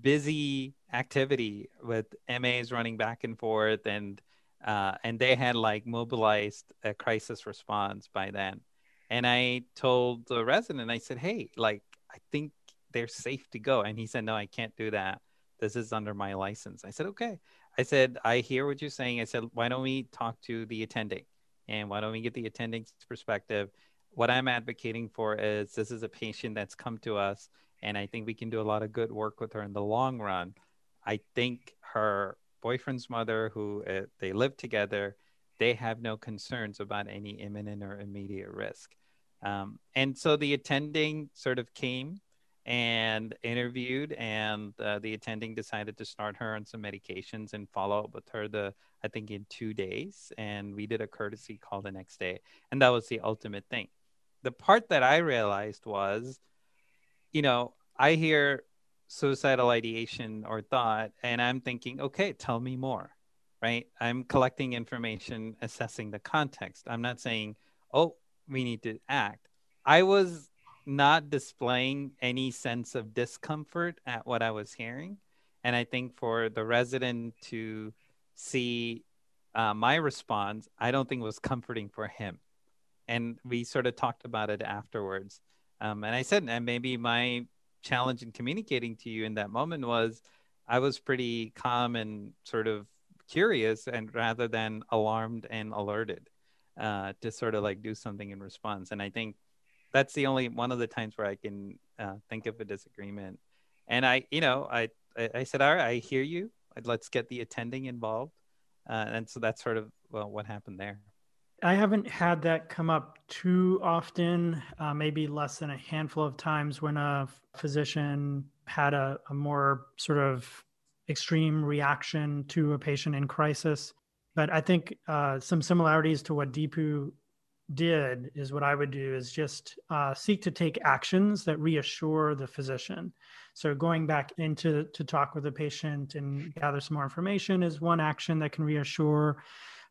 busy activity with MAs running back and forth and uh, and they had like mobilized a crisis response by then. And I told the resident, I said, "Hey, like I think they're safe to go." And he said, "No, I can't do that. This is under my license." I said, "Okay." I said, "I hear what you're saying." I said, "Why don't we talk to the attending, and why don't we get the attending's perspective?" What I'm advocating for is this is a patient that's come to us and I think we can do a lot of good work with her in the long run. I think her boyfriend's mother, who uh, they live together, they have no concerns about any imminent or immediate risk. Um, and so the attending sort of came and interviewed, and uh, the attending decided to start her on some medications and follow up with her the I think in two days, and we did a courtesy call the next day, and that was the ultimate thing. The part that I realized was you know, I hear suicidal ideation or thought, and I'm thinking, okay, tell me more, right? I'm collecting information, assessing the context. I'm not saying, oh, we need to act. I was not displaying any sense of discomfort at what I was hearing. And I think for the resident to see uh, my response, I don't think was comforting for him. And we sort of talked about it afterwards. Um, and I said, and maybe my challenge in communicating to you in that moment was I was pretty calm and sort of curious, and rather than alarmed and alerted uh, to sort of like do something in response. And I think that's the only one of the times where I can uh, think of a disagreement. And I, you know, I, I said, all right, I hear you. Let's get the attending involved. Uh, and so that's sort of well, what happened there. I haven't had that come up too often, uh, maybe less than a handful of times when a physician had a, a more sort of extreme reaction to a patient in crisis. But I think uh, some similarities to what Deepu did is what I would do is just uh, seek to take actions that reassure the physician. So going back into to talk with the patient and gather some more information is one action that can reassure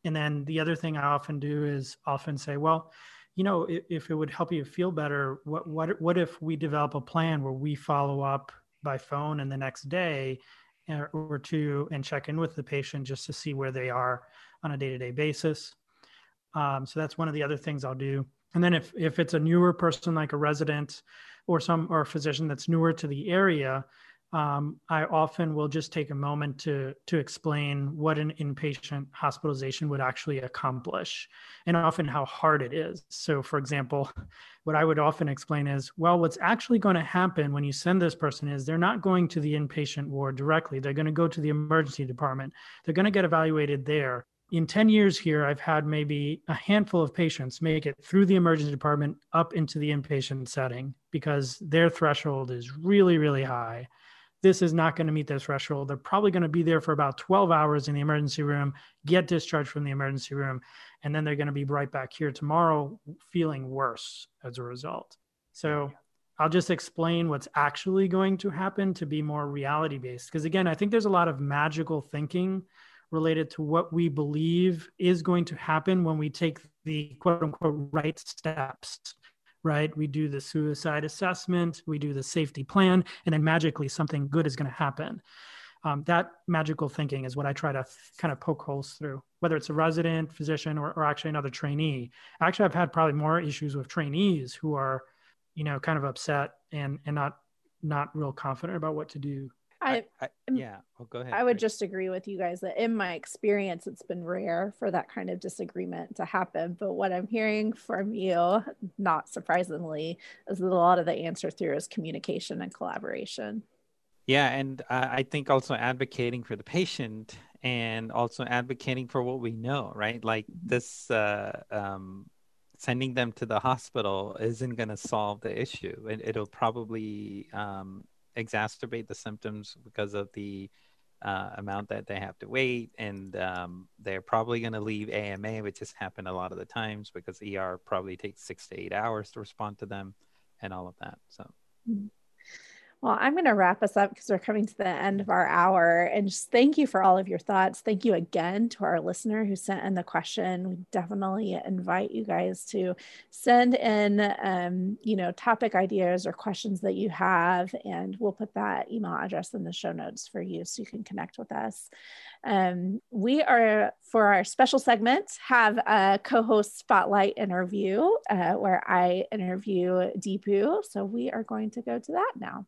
and then the other thing I often do is often say, well, you know, if, if it would help you feel better, what what what if we develop a plan where we follow up by phone and the next day uh, or two and check in with the patient just to see where they are on a day-to-day basis. Um, so that's one of the other things I'll do. And then if if it's a newer person like a resident or some or a physician that's newer to the area, um, I often will just take a moment to to explain what an inpatient hospitalization would actually accomplish, and often how hard it is. So, for example, what I would often explain is, well, what's actually going to happen when you send this person is they're not going to the inpatient ward directly. They're going to go to the emergency department. They're going to get evaluated there. In 10 years here, I've had maybe a handful of patients make it through the emergency department up into the inpatient setting because their threshold is really, really high this is not going to meet their threshold. They're probably going to be there for about 12 hours in the emergency room, get discharged from the emergency room, and then they're going to be right back here tomorrow feeling worse as a result. So I'll just explain what's actually going to happen to be more reality based. Because again, I think there's a lot of magical thinking related to what we believe is going to happen when we take the quote unquote right steps right? We do the suicide assessment, we do the safety plan, and then magically something good is going to happen. Um, that magical thinking is what I try to kind of poke holes through, whether it's a resident, physician, or, or actually another trainee. Actually, I've had probably more issues with trainees who are, you know, kind of upset and and not not real confident about what to do. I, I, yeah. Go ahead. I would just agree with you guys that in my experience, it's been rare for that kind of disagreement to happen. But what I'm hearing from you, not surprisingly, is that a lot of the answer through is communication and collaboration. Yeah, and uh, I think also advocating for the patient and also advocating for what we know, right? Like this, uh, um, sending them to the hospital isn't going to solve the issue. It, it'll probably um, exacerbate the symptoms because of the uh, amount that they have to wait, and um, they're probably going to leave AMA, which has happened a lot of the times because ER probably takes six to eight hours to respond to them, and all of that. So. Mm-hmm. Well, I'm going to wrap us up because we're coming to the end of our hour. And just thank you for all of your thoughts. Thank you again to our listener who sent in the question. We definitely invite you guys to send in, um, you know, topic ideas or questions that you have, and we'll put that email address in the show notes for you so you can connect with us. Um, we are for our special segment have a co-host spotlight interview uh, where I interview Deepu. So we are going to go to that now.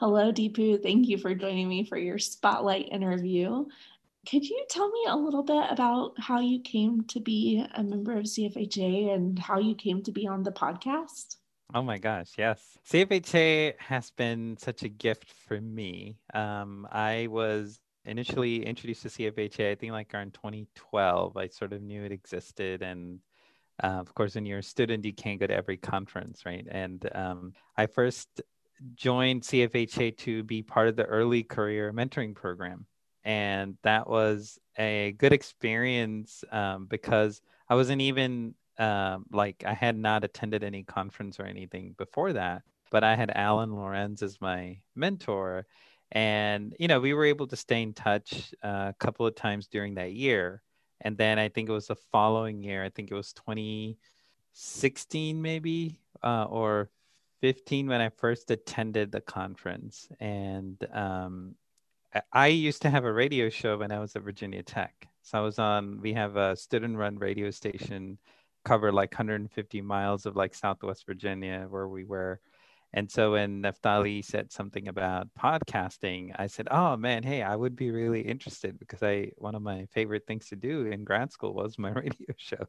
Hello, Deepu. Thank you for joining me for your spotlight interview. Could you tell me a little bit about how you came to be a member of CFHA and how you came to be on the podcast? Oh my gosh, yes. CFHA has been such a gift for me. Um, I was initially introduced to CFHA, I think like around 2012. I sort of knew it existed. And uh, of course, when you're a student, you can't go to every conference, right? And um, I first joined CFHA to be part of the early career mentoring program. And that was a good experience um, because I wasn't even um, like, I had not attended any conference or anything before that, but I had Alan Lorenz as my mentor. And, you know, we were able to stay in touch uh, a couple of times during that year. And then I think it was the following year, I think it was 2016 maybe, uh, or 15 when I first attended the conference. And um, I used to have a radio show when I was at Virginia Tech. So I was on, we have a student run radio station, cover like 150 miles of like Southwest Virginia where we were. And so when Neftali said something about podcasting, I said, "Oh man, hey, I would be really interested because I one of my favorite things to do in grad school was my radio show."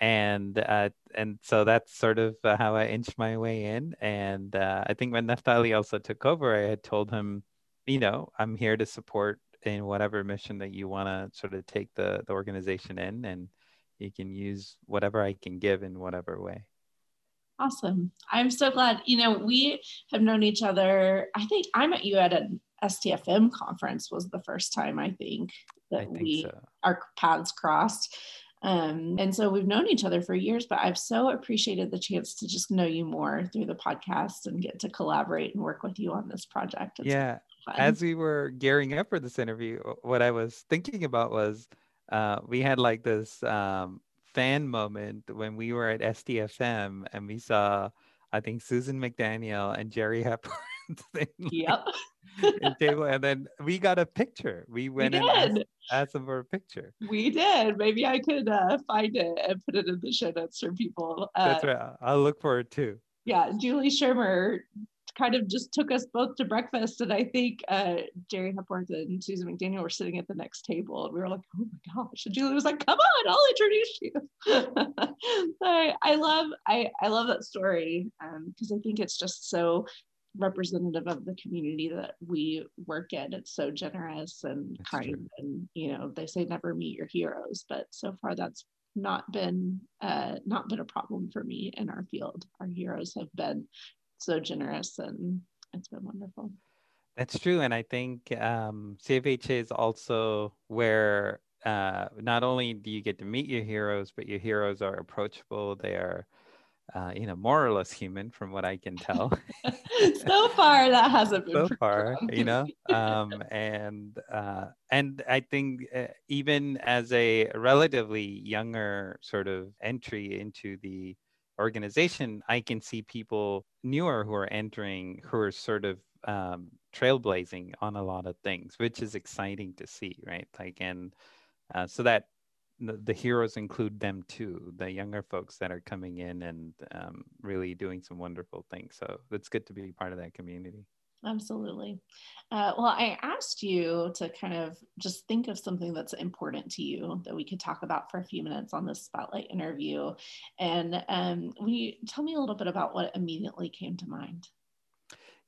And uh, and so that's sort of uh, how I inched my way in. And uh, I think when Neftali also took over, I had told him, you know, I'm here to support in whatever mission that you want to sort of take the the organization in, and you can use whatever I can give in whatever way. Awesome. I'm so glad. You know, we have known each other. I think I met you at an STFM conference was the first time I think that I think we so. our paths crossed. Um, and so we've known each other for years, but I've so appreciated the chance to just know you more through the podcast and get to collaborate and work with you on this project. It's yeah. As we were gearing up for this interview, what I was thinking about was uh, we had like this um, fan moment when we were at STFM and we saw, I think, Susan McDaniel and Jeri Hepworth. yep. table, and then we got a picture. We went we and asked, asked, them for a picture. We did. Maybe I could uh, find it and put it in the show notes for people. Uh, That's right. I'll look for it too. Yeah, Julie Schirmer kind of just took us both to breakfast, and I think uh, Jeri Hepworth and Susan McDaniel were sitting at the next table, and we were like, "Oh my gosh!" And Julie was like, "Come on, I'll introduce you." I, I love I I love that story because um, I think it's just so representative of the community that we work in. It's so generous and that's kind, true. and you know they say never meet your heroes, but so far that's not been uh, not been a problem for me in our field. Our heroes have been so generous, and it's been wonderful. That's true. And I think um, CFHA is also where uh, not only do you get to meet your heroes, but your heroes are approachable. They are, uh, you know, more or less human, from what I can tell. so far, that hasn't been so far, you know. Um, and uh, and I think uh, even as a relatively younger sort of entry into the organization, I can see people newer who are entering who are sort of um, trailblazing on a lot of things, which is exciting to see, right? Like, and uh, so that the, heroes include them too, the younger folks that are coming in and um, really doing some wonderful things. So it's good to be part of that community. Absolutely. Uh, well, I asked you to kind of just think of something that's important to you that we could talk about for a few minutes on this spotlight interview. And um, will you tell me a little bit about what immediately came to mind?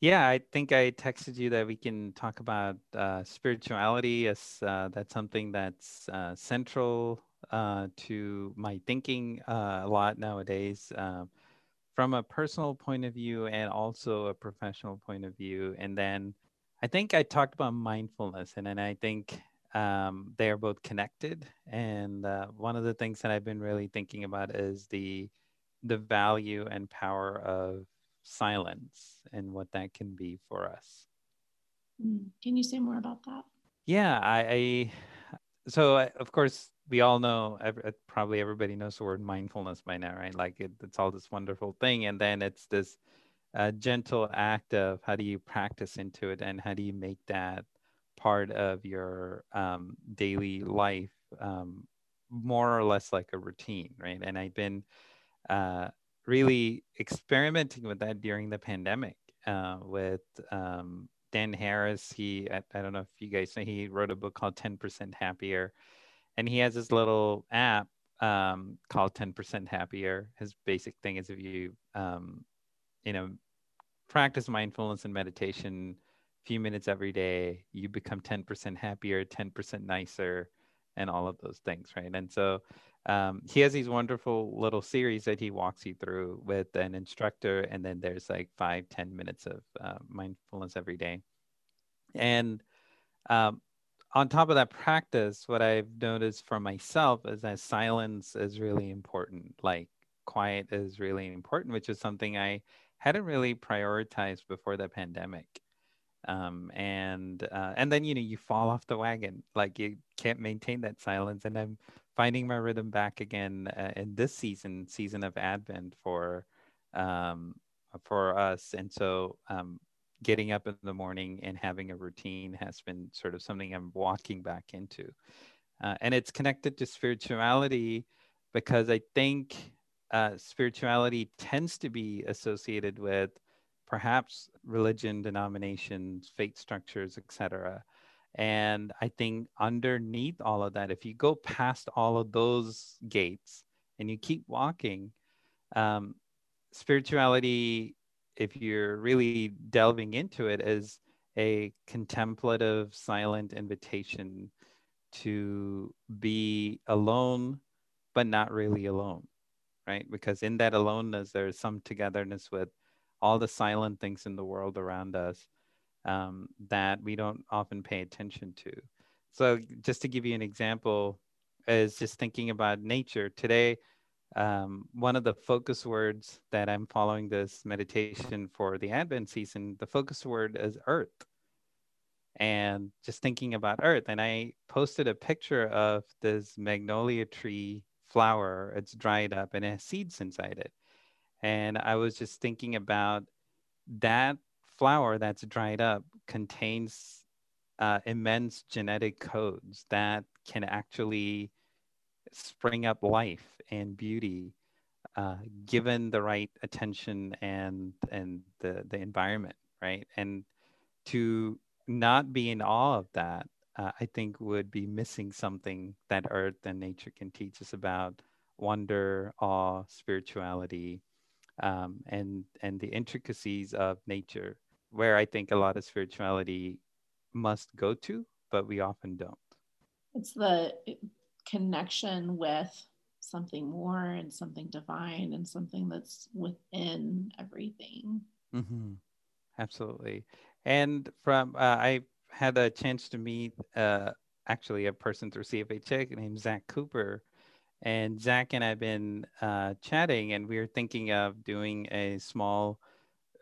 Yeah, I think I texted you that we can talk about uh, spirituality as uh, that's something that's uh, central uh, to my thinking uh, a lot nowadays, um, from a personal point of view and also a professional point of view. And then I think I talked about mindfulness, and then I think um, they are both connected. And uh, one of the things that I've been really thinking about is the the value and power of silence and what that can be for us. Hmm. Can you say more about that? Yeah, I, I so I, of course we all know probably everybody knows the word mindfulness by now, right? Like it, it's all this wonderful thing, and then it's this uh, gentle act of how do you practice into it, and how do you make that part of your um, daily life, um, more or less like a routine, right? And I've been uh, really experimenting with that during the pandemic uh, with um, Dan Harris. He, I, I, don't know if you guys know, he wrote a book called 10% Happier. And he has this little app um, called 10% Happier. His basic thing is if you, um, you know, practice mindfulness and meditation a few minutes every day, you become 10% happier, 10% nicer, and all of those things, right? And so um, he has these wonderful little series that he walks you through with an instructor and then there's like five ten minutes of uh, mindfulness every day. And um, on top of that practice what i've noticed for myself is that silence is really important like quiet is really important which is something i hadn't really prioritized before the pandemic. Um, and uh, and then you know you fall off the wagon like you can't maintain that silence and i'm finding my rhythm back again uh, in this season, season of Advent for um, for us. And so, um, getting up in the morning and having a routine has been sort of something I'm walking back into, uh, and it's connected to spirituality because I think uh, spirituality tends to be associated with perhaps religion, denominations, faith structures, etc. And I think underneath all of that, if you go past all of those gates and you keep walking, um, spirituality, if you're really delving into it, is a contemplative, silent invitation to be alone, but not really alone, right? Because in that aloneness, there's some togetherness with all the silent things in the world around us um, that we don't often pay attention to. So, just to give you an example, is just thinking about nature today. Um, one of the focus words that I'm following this meditation for the Advent season, the focus word is earth. And just thinking about earth. And I posted a picture of this magnolia tree flower. It's dried up and it has seeds inside it. And I was just thinking about that flower that's dried up contains uh, immense genetic codes that can actually spring up life and beauty uh, given the right attention and and the the environment right? And to not be in awe of that uh, i think would be missing something that earth and nature can teach us about wonder awe spirituality um, and and the intricacies of nature where I think a lot of spirituality must go to, but we often don't. It's the connection with something more and something divine and something that's within everything. Mm-hmm. Absolutely. And from uh, I had a chance to meet uh, actually a person through CFHA named Zach Cooper. And Zach and I've been uh, chatting, and we are thinking of doing a small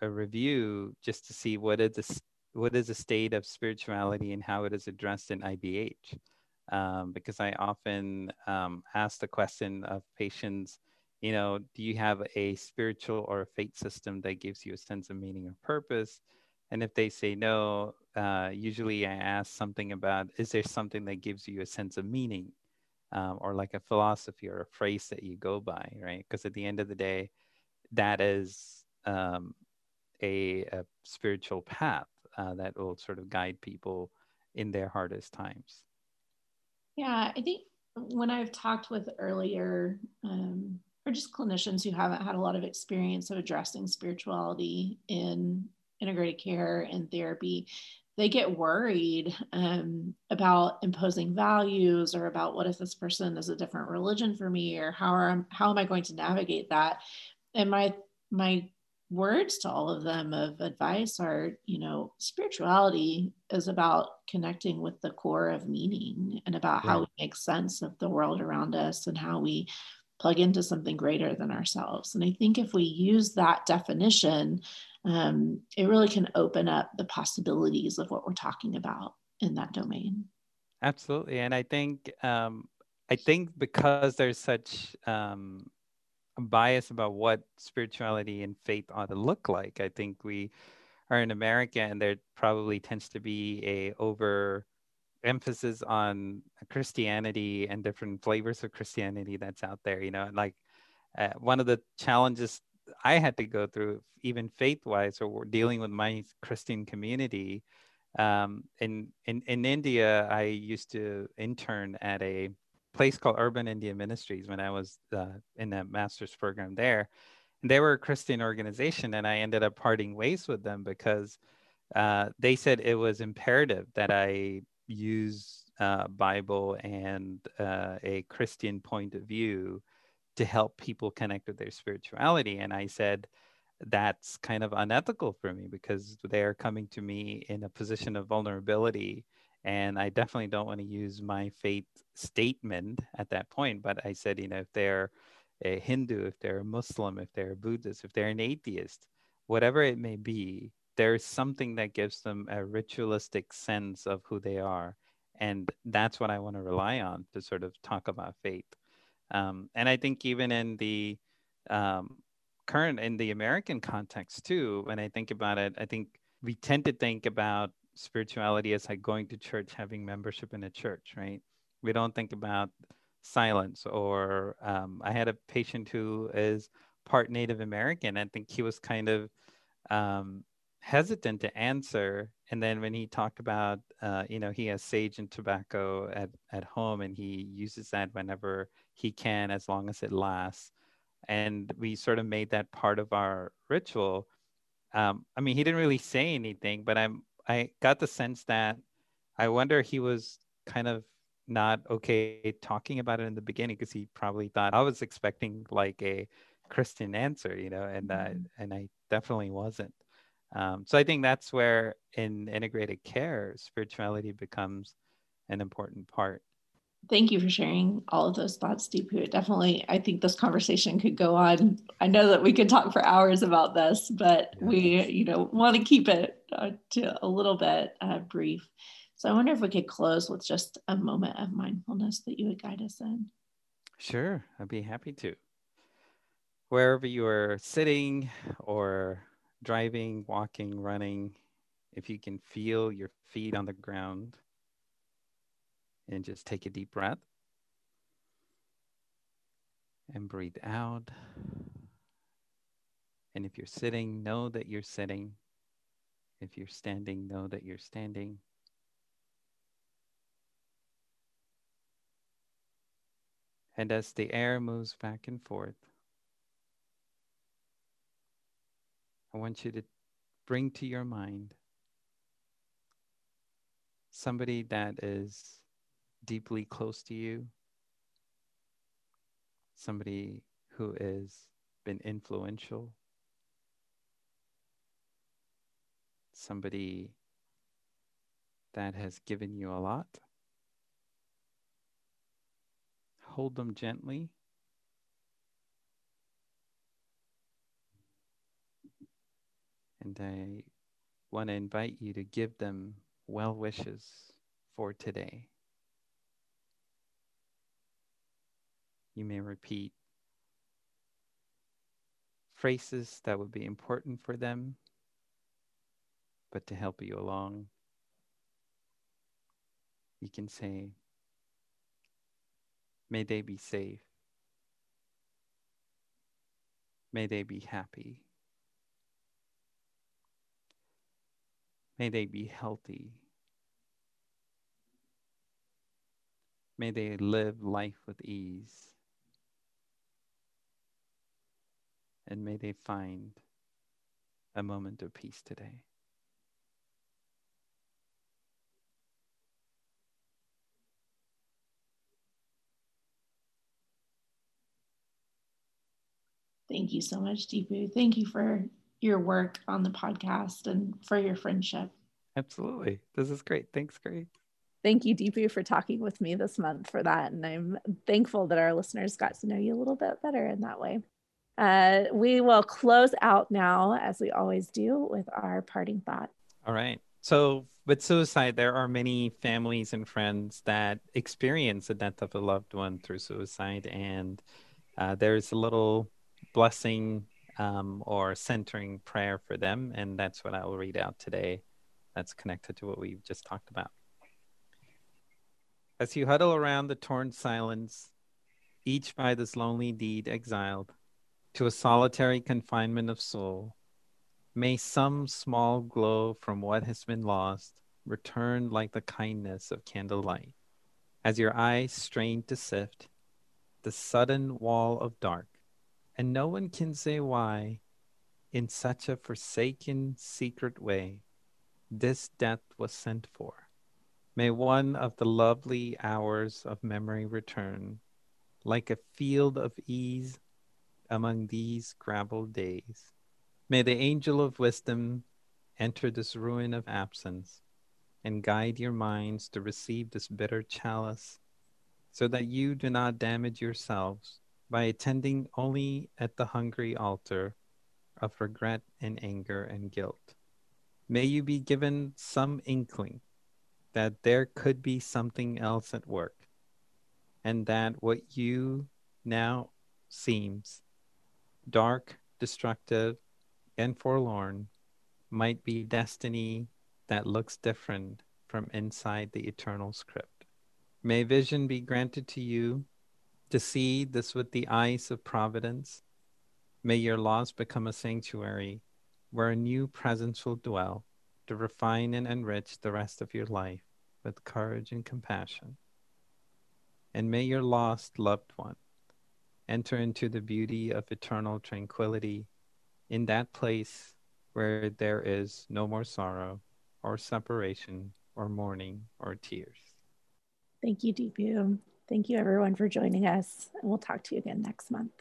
a review just to see what is the what is the state of spirituality and how it is addressed in IBH. Um, because I often um, ask the question of patients, you know, do you have a spiritual or a faith system that gives you a sense of meaning or purpose? And if they say no, uh, usually I ask something about is there something that gives you a sense of meaning um, or like a philosophy or a phrase that you go by, right? Because at the end of the day, that is um, a, a, spiritual path uh, that will sort of guide people in their hardest times. Yeah, I think when I've talked with earlier, um, or just clinicians who haven't had a lot of experience of addressing spirituality in integrated care and therapy, they get worried um, about imposing values or about what if this person is a different religion for me or how are how am I going to navigate that? And my my words to all of them of advice are, you know, spirituality is about connecting with the core of meaning and about how we make sense of the world around us and how we plug into something greater than ourselves. And I think if we use that definition, um, it really can open up the possibilities of what we're talking about in that domain. Absolutely, and I think um, I think because there's such um, bias about what spirituality and faith ought to look like, I think we are in America, and there probably tends to be a over emphasis on Christianity and different flavors of Christianity that's out there. You know, like uh, one of the challenges I had to go through, even faith wise, or dealing with my Christian community. Um, in, in, in India, I used to intern at a place called Urban Indian Ministries when I was uh, in a master's program there. And they were a Christian organization, and I ended up parting ways with them because uh, they said it was imperative that I use uh, Bible and uh, a Christian point of view to help people connect with their spirituality. And I said, that's kind of unethical for me because they are coming to me in a position of vulnerability. And I definitely don't want to use my faith statement at that point. But I said, you know, if they're a Hindu, if they're a Muslim, if they're a Buddhist, if they're an atheist, whatever it may be, there's something that gives them a ritualistic sense of who they are. And that's what I want to rely on to sort of talk about faith. Um, and I think even in the um, current, in the American context too, when I think about it, I think we tend to think about spirituality as like going to church, having membership in a church, right? We don't think about silence or um, I had a patient who is part Native American. I think he was kind of um, hesitant to answer. And then when he talked about, uh, you know, he has sage and tobacco at, at home and he uses that whenever he can, as long as it lasts. And we sort of made that part of our ritual. Um, I mean, he didn't really say anything, but I'm, I got the sense that I wonder he was kind of not okay talking about it in the beginning because he probably thought I was expecting like a Christian answer, you know, and uh, and I definitely wasn't. Um, so I think that's where in integrated care, spirituality becomes an important part. Thank you for sharing all of those thoughts, Deepu. Definitely, I think this conversation could go on. I know that we could talk for hours about this, but we, you know, want to keep it uh, to a little bit uh, brief. So I wonder if we could close with just a moment of mindfulness that you would guide us in. Sure, I'd be happy to. Wherever you are sitting or driving, walking, running, if you can feel your feet on the ground, and just take a deep breath and breathe out. And if you're sitting, know that you're sitting. If you're standing, know that you're standing. And as the air moves back and forth, I want you to bring to your mind somebody that is deeply close to you, somebody who has been influential, somebody that has given you a lot. Hold them gently. And I want to invite you to give them well wishes for today. You may repeat phrases that would be important for them, but to help you along, you can say, May they be safe. May they be happy. May they be healthy. May they live life with ease. And may they find a moment of peace today. Thank you so much, Deepu. Thank you for your work on the podcast and for your friendship. Absolutely. This is great. Thanks, Grace. Thank you, Deepu, for talking with me this month for that. And I'm thankful that our listeners got to know you a little bit better in that way. Uh, we will close out now, as we always do, with our parting thought. All right. So, with suicide, there are many families and friends that experience the death of a loved one through suicide. And uh, there's a little blessing um, or centering prayer for them. And that's what I will read out today. That's connected to what we've just talked about. As you huddle around the torn silence, each by this lonely deed exiled to a solitary confinement of soul, may some small glow from what has been lost return like the kindness of candlelight. As your eyes strain to sift the sudden wall of dark, and no one can say why, in such a forsaken, secret way, this death was sent for. May one of the lovely hours of memory return, like a field of ease among these graveled days. May the angel of wisdom enter this ruin of absence and guide your minds to receive this bitter chalice, so that you do not damage yourselves by attending only at the hungry altar of regret and anger and guilt. May you be given some inkling that there could be something else at work, and that what you now seems dark, destructive, and forlorn might be destiny that looks different from inside the eternal script. May vision be granted to you to see this with the eyes of providence. May your laws become a sanctuary where a new presence will dwell to refine and enrich the rest of your life with courage and compassion. And may your lost loved one enter into the beauty of eternal tranquility in that place where there is no more sorrow or separation or mourning or tears. Thank you, Deepu. Thank you, everyone, for joining us. And we'll talk to you again next month.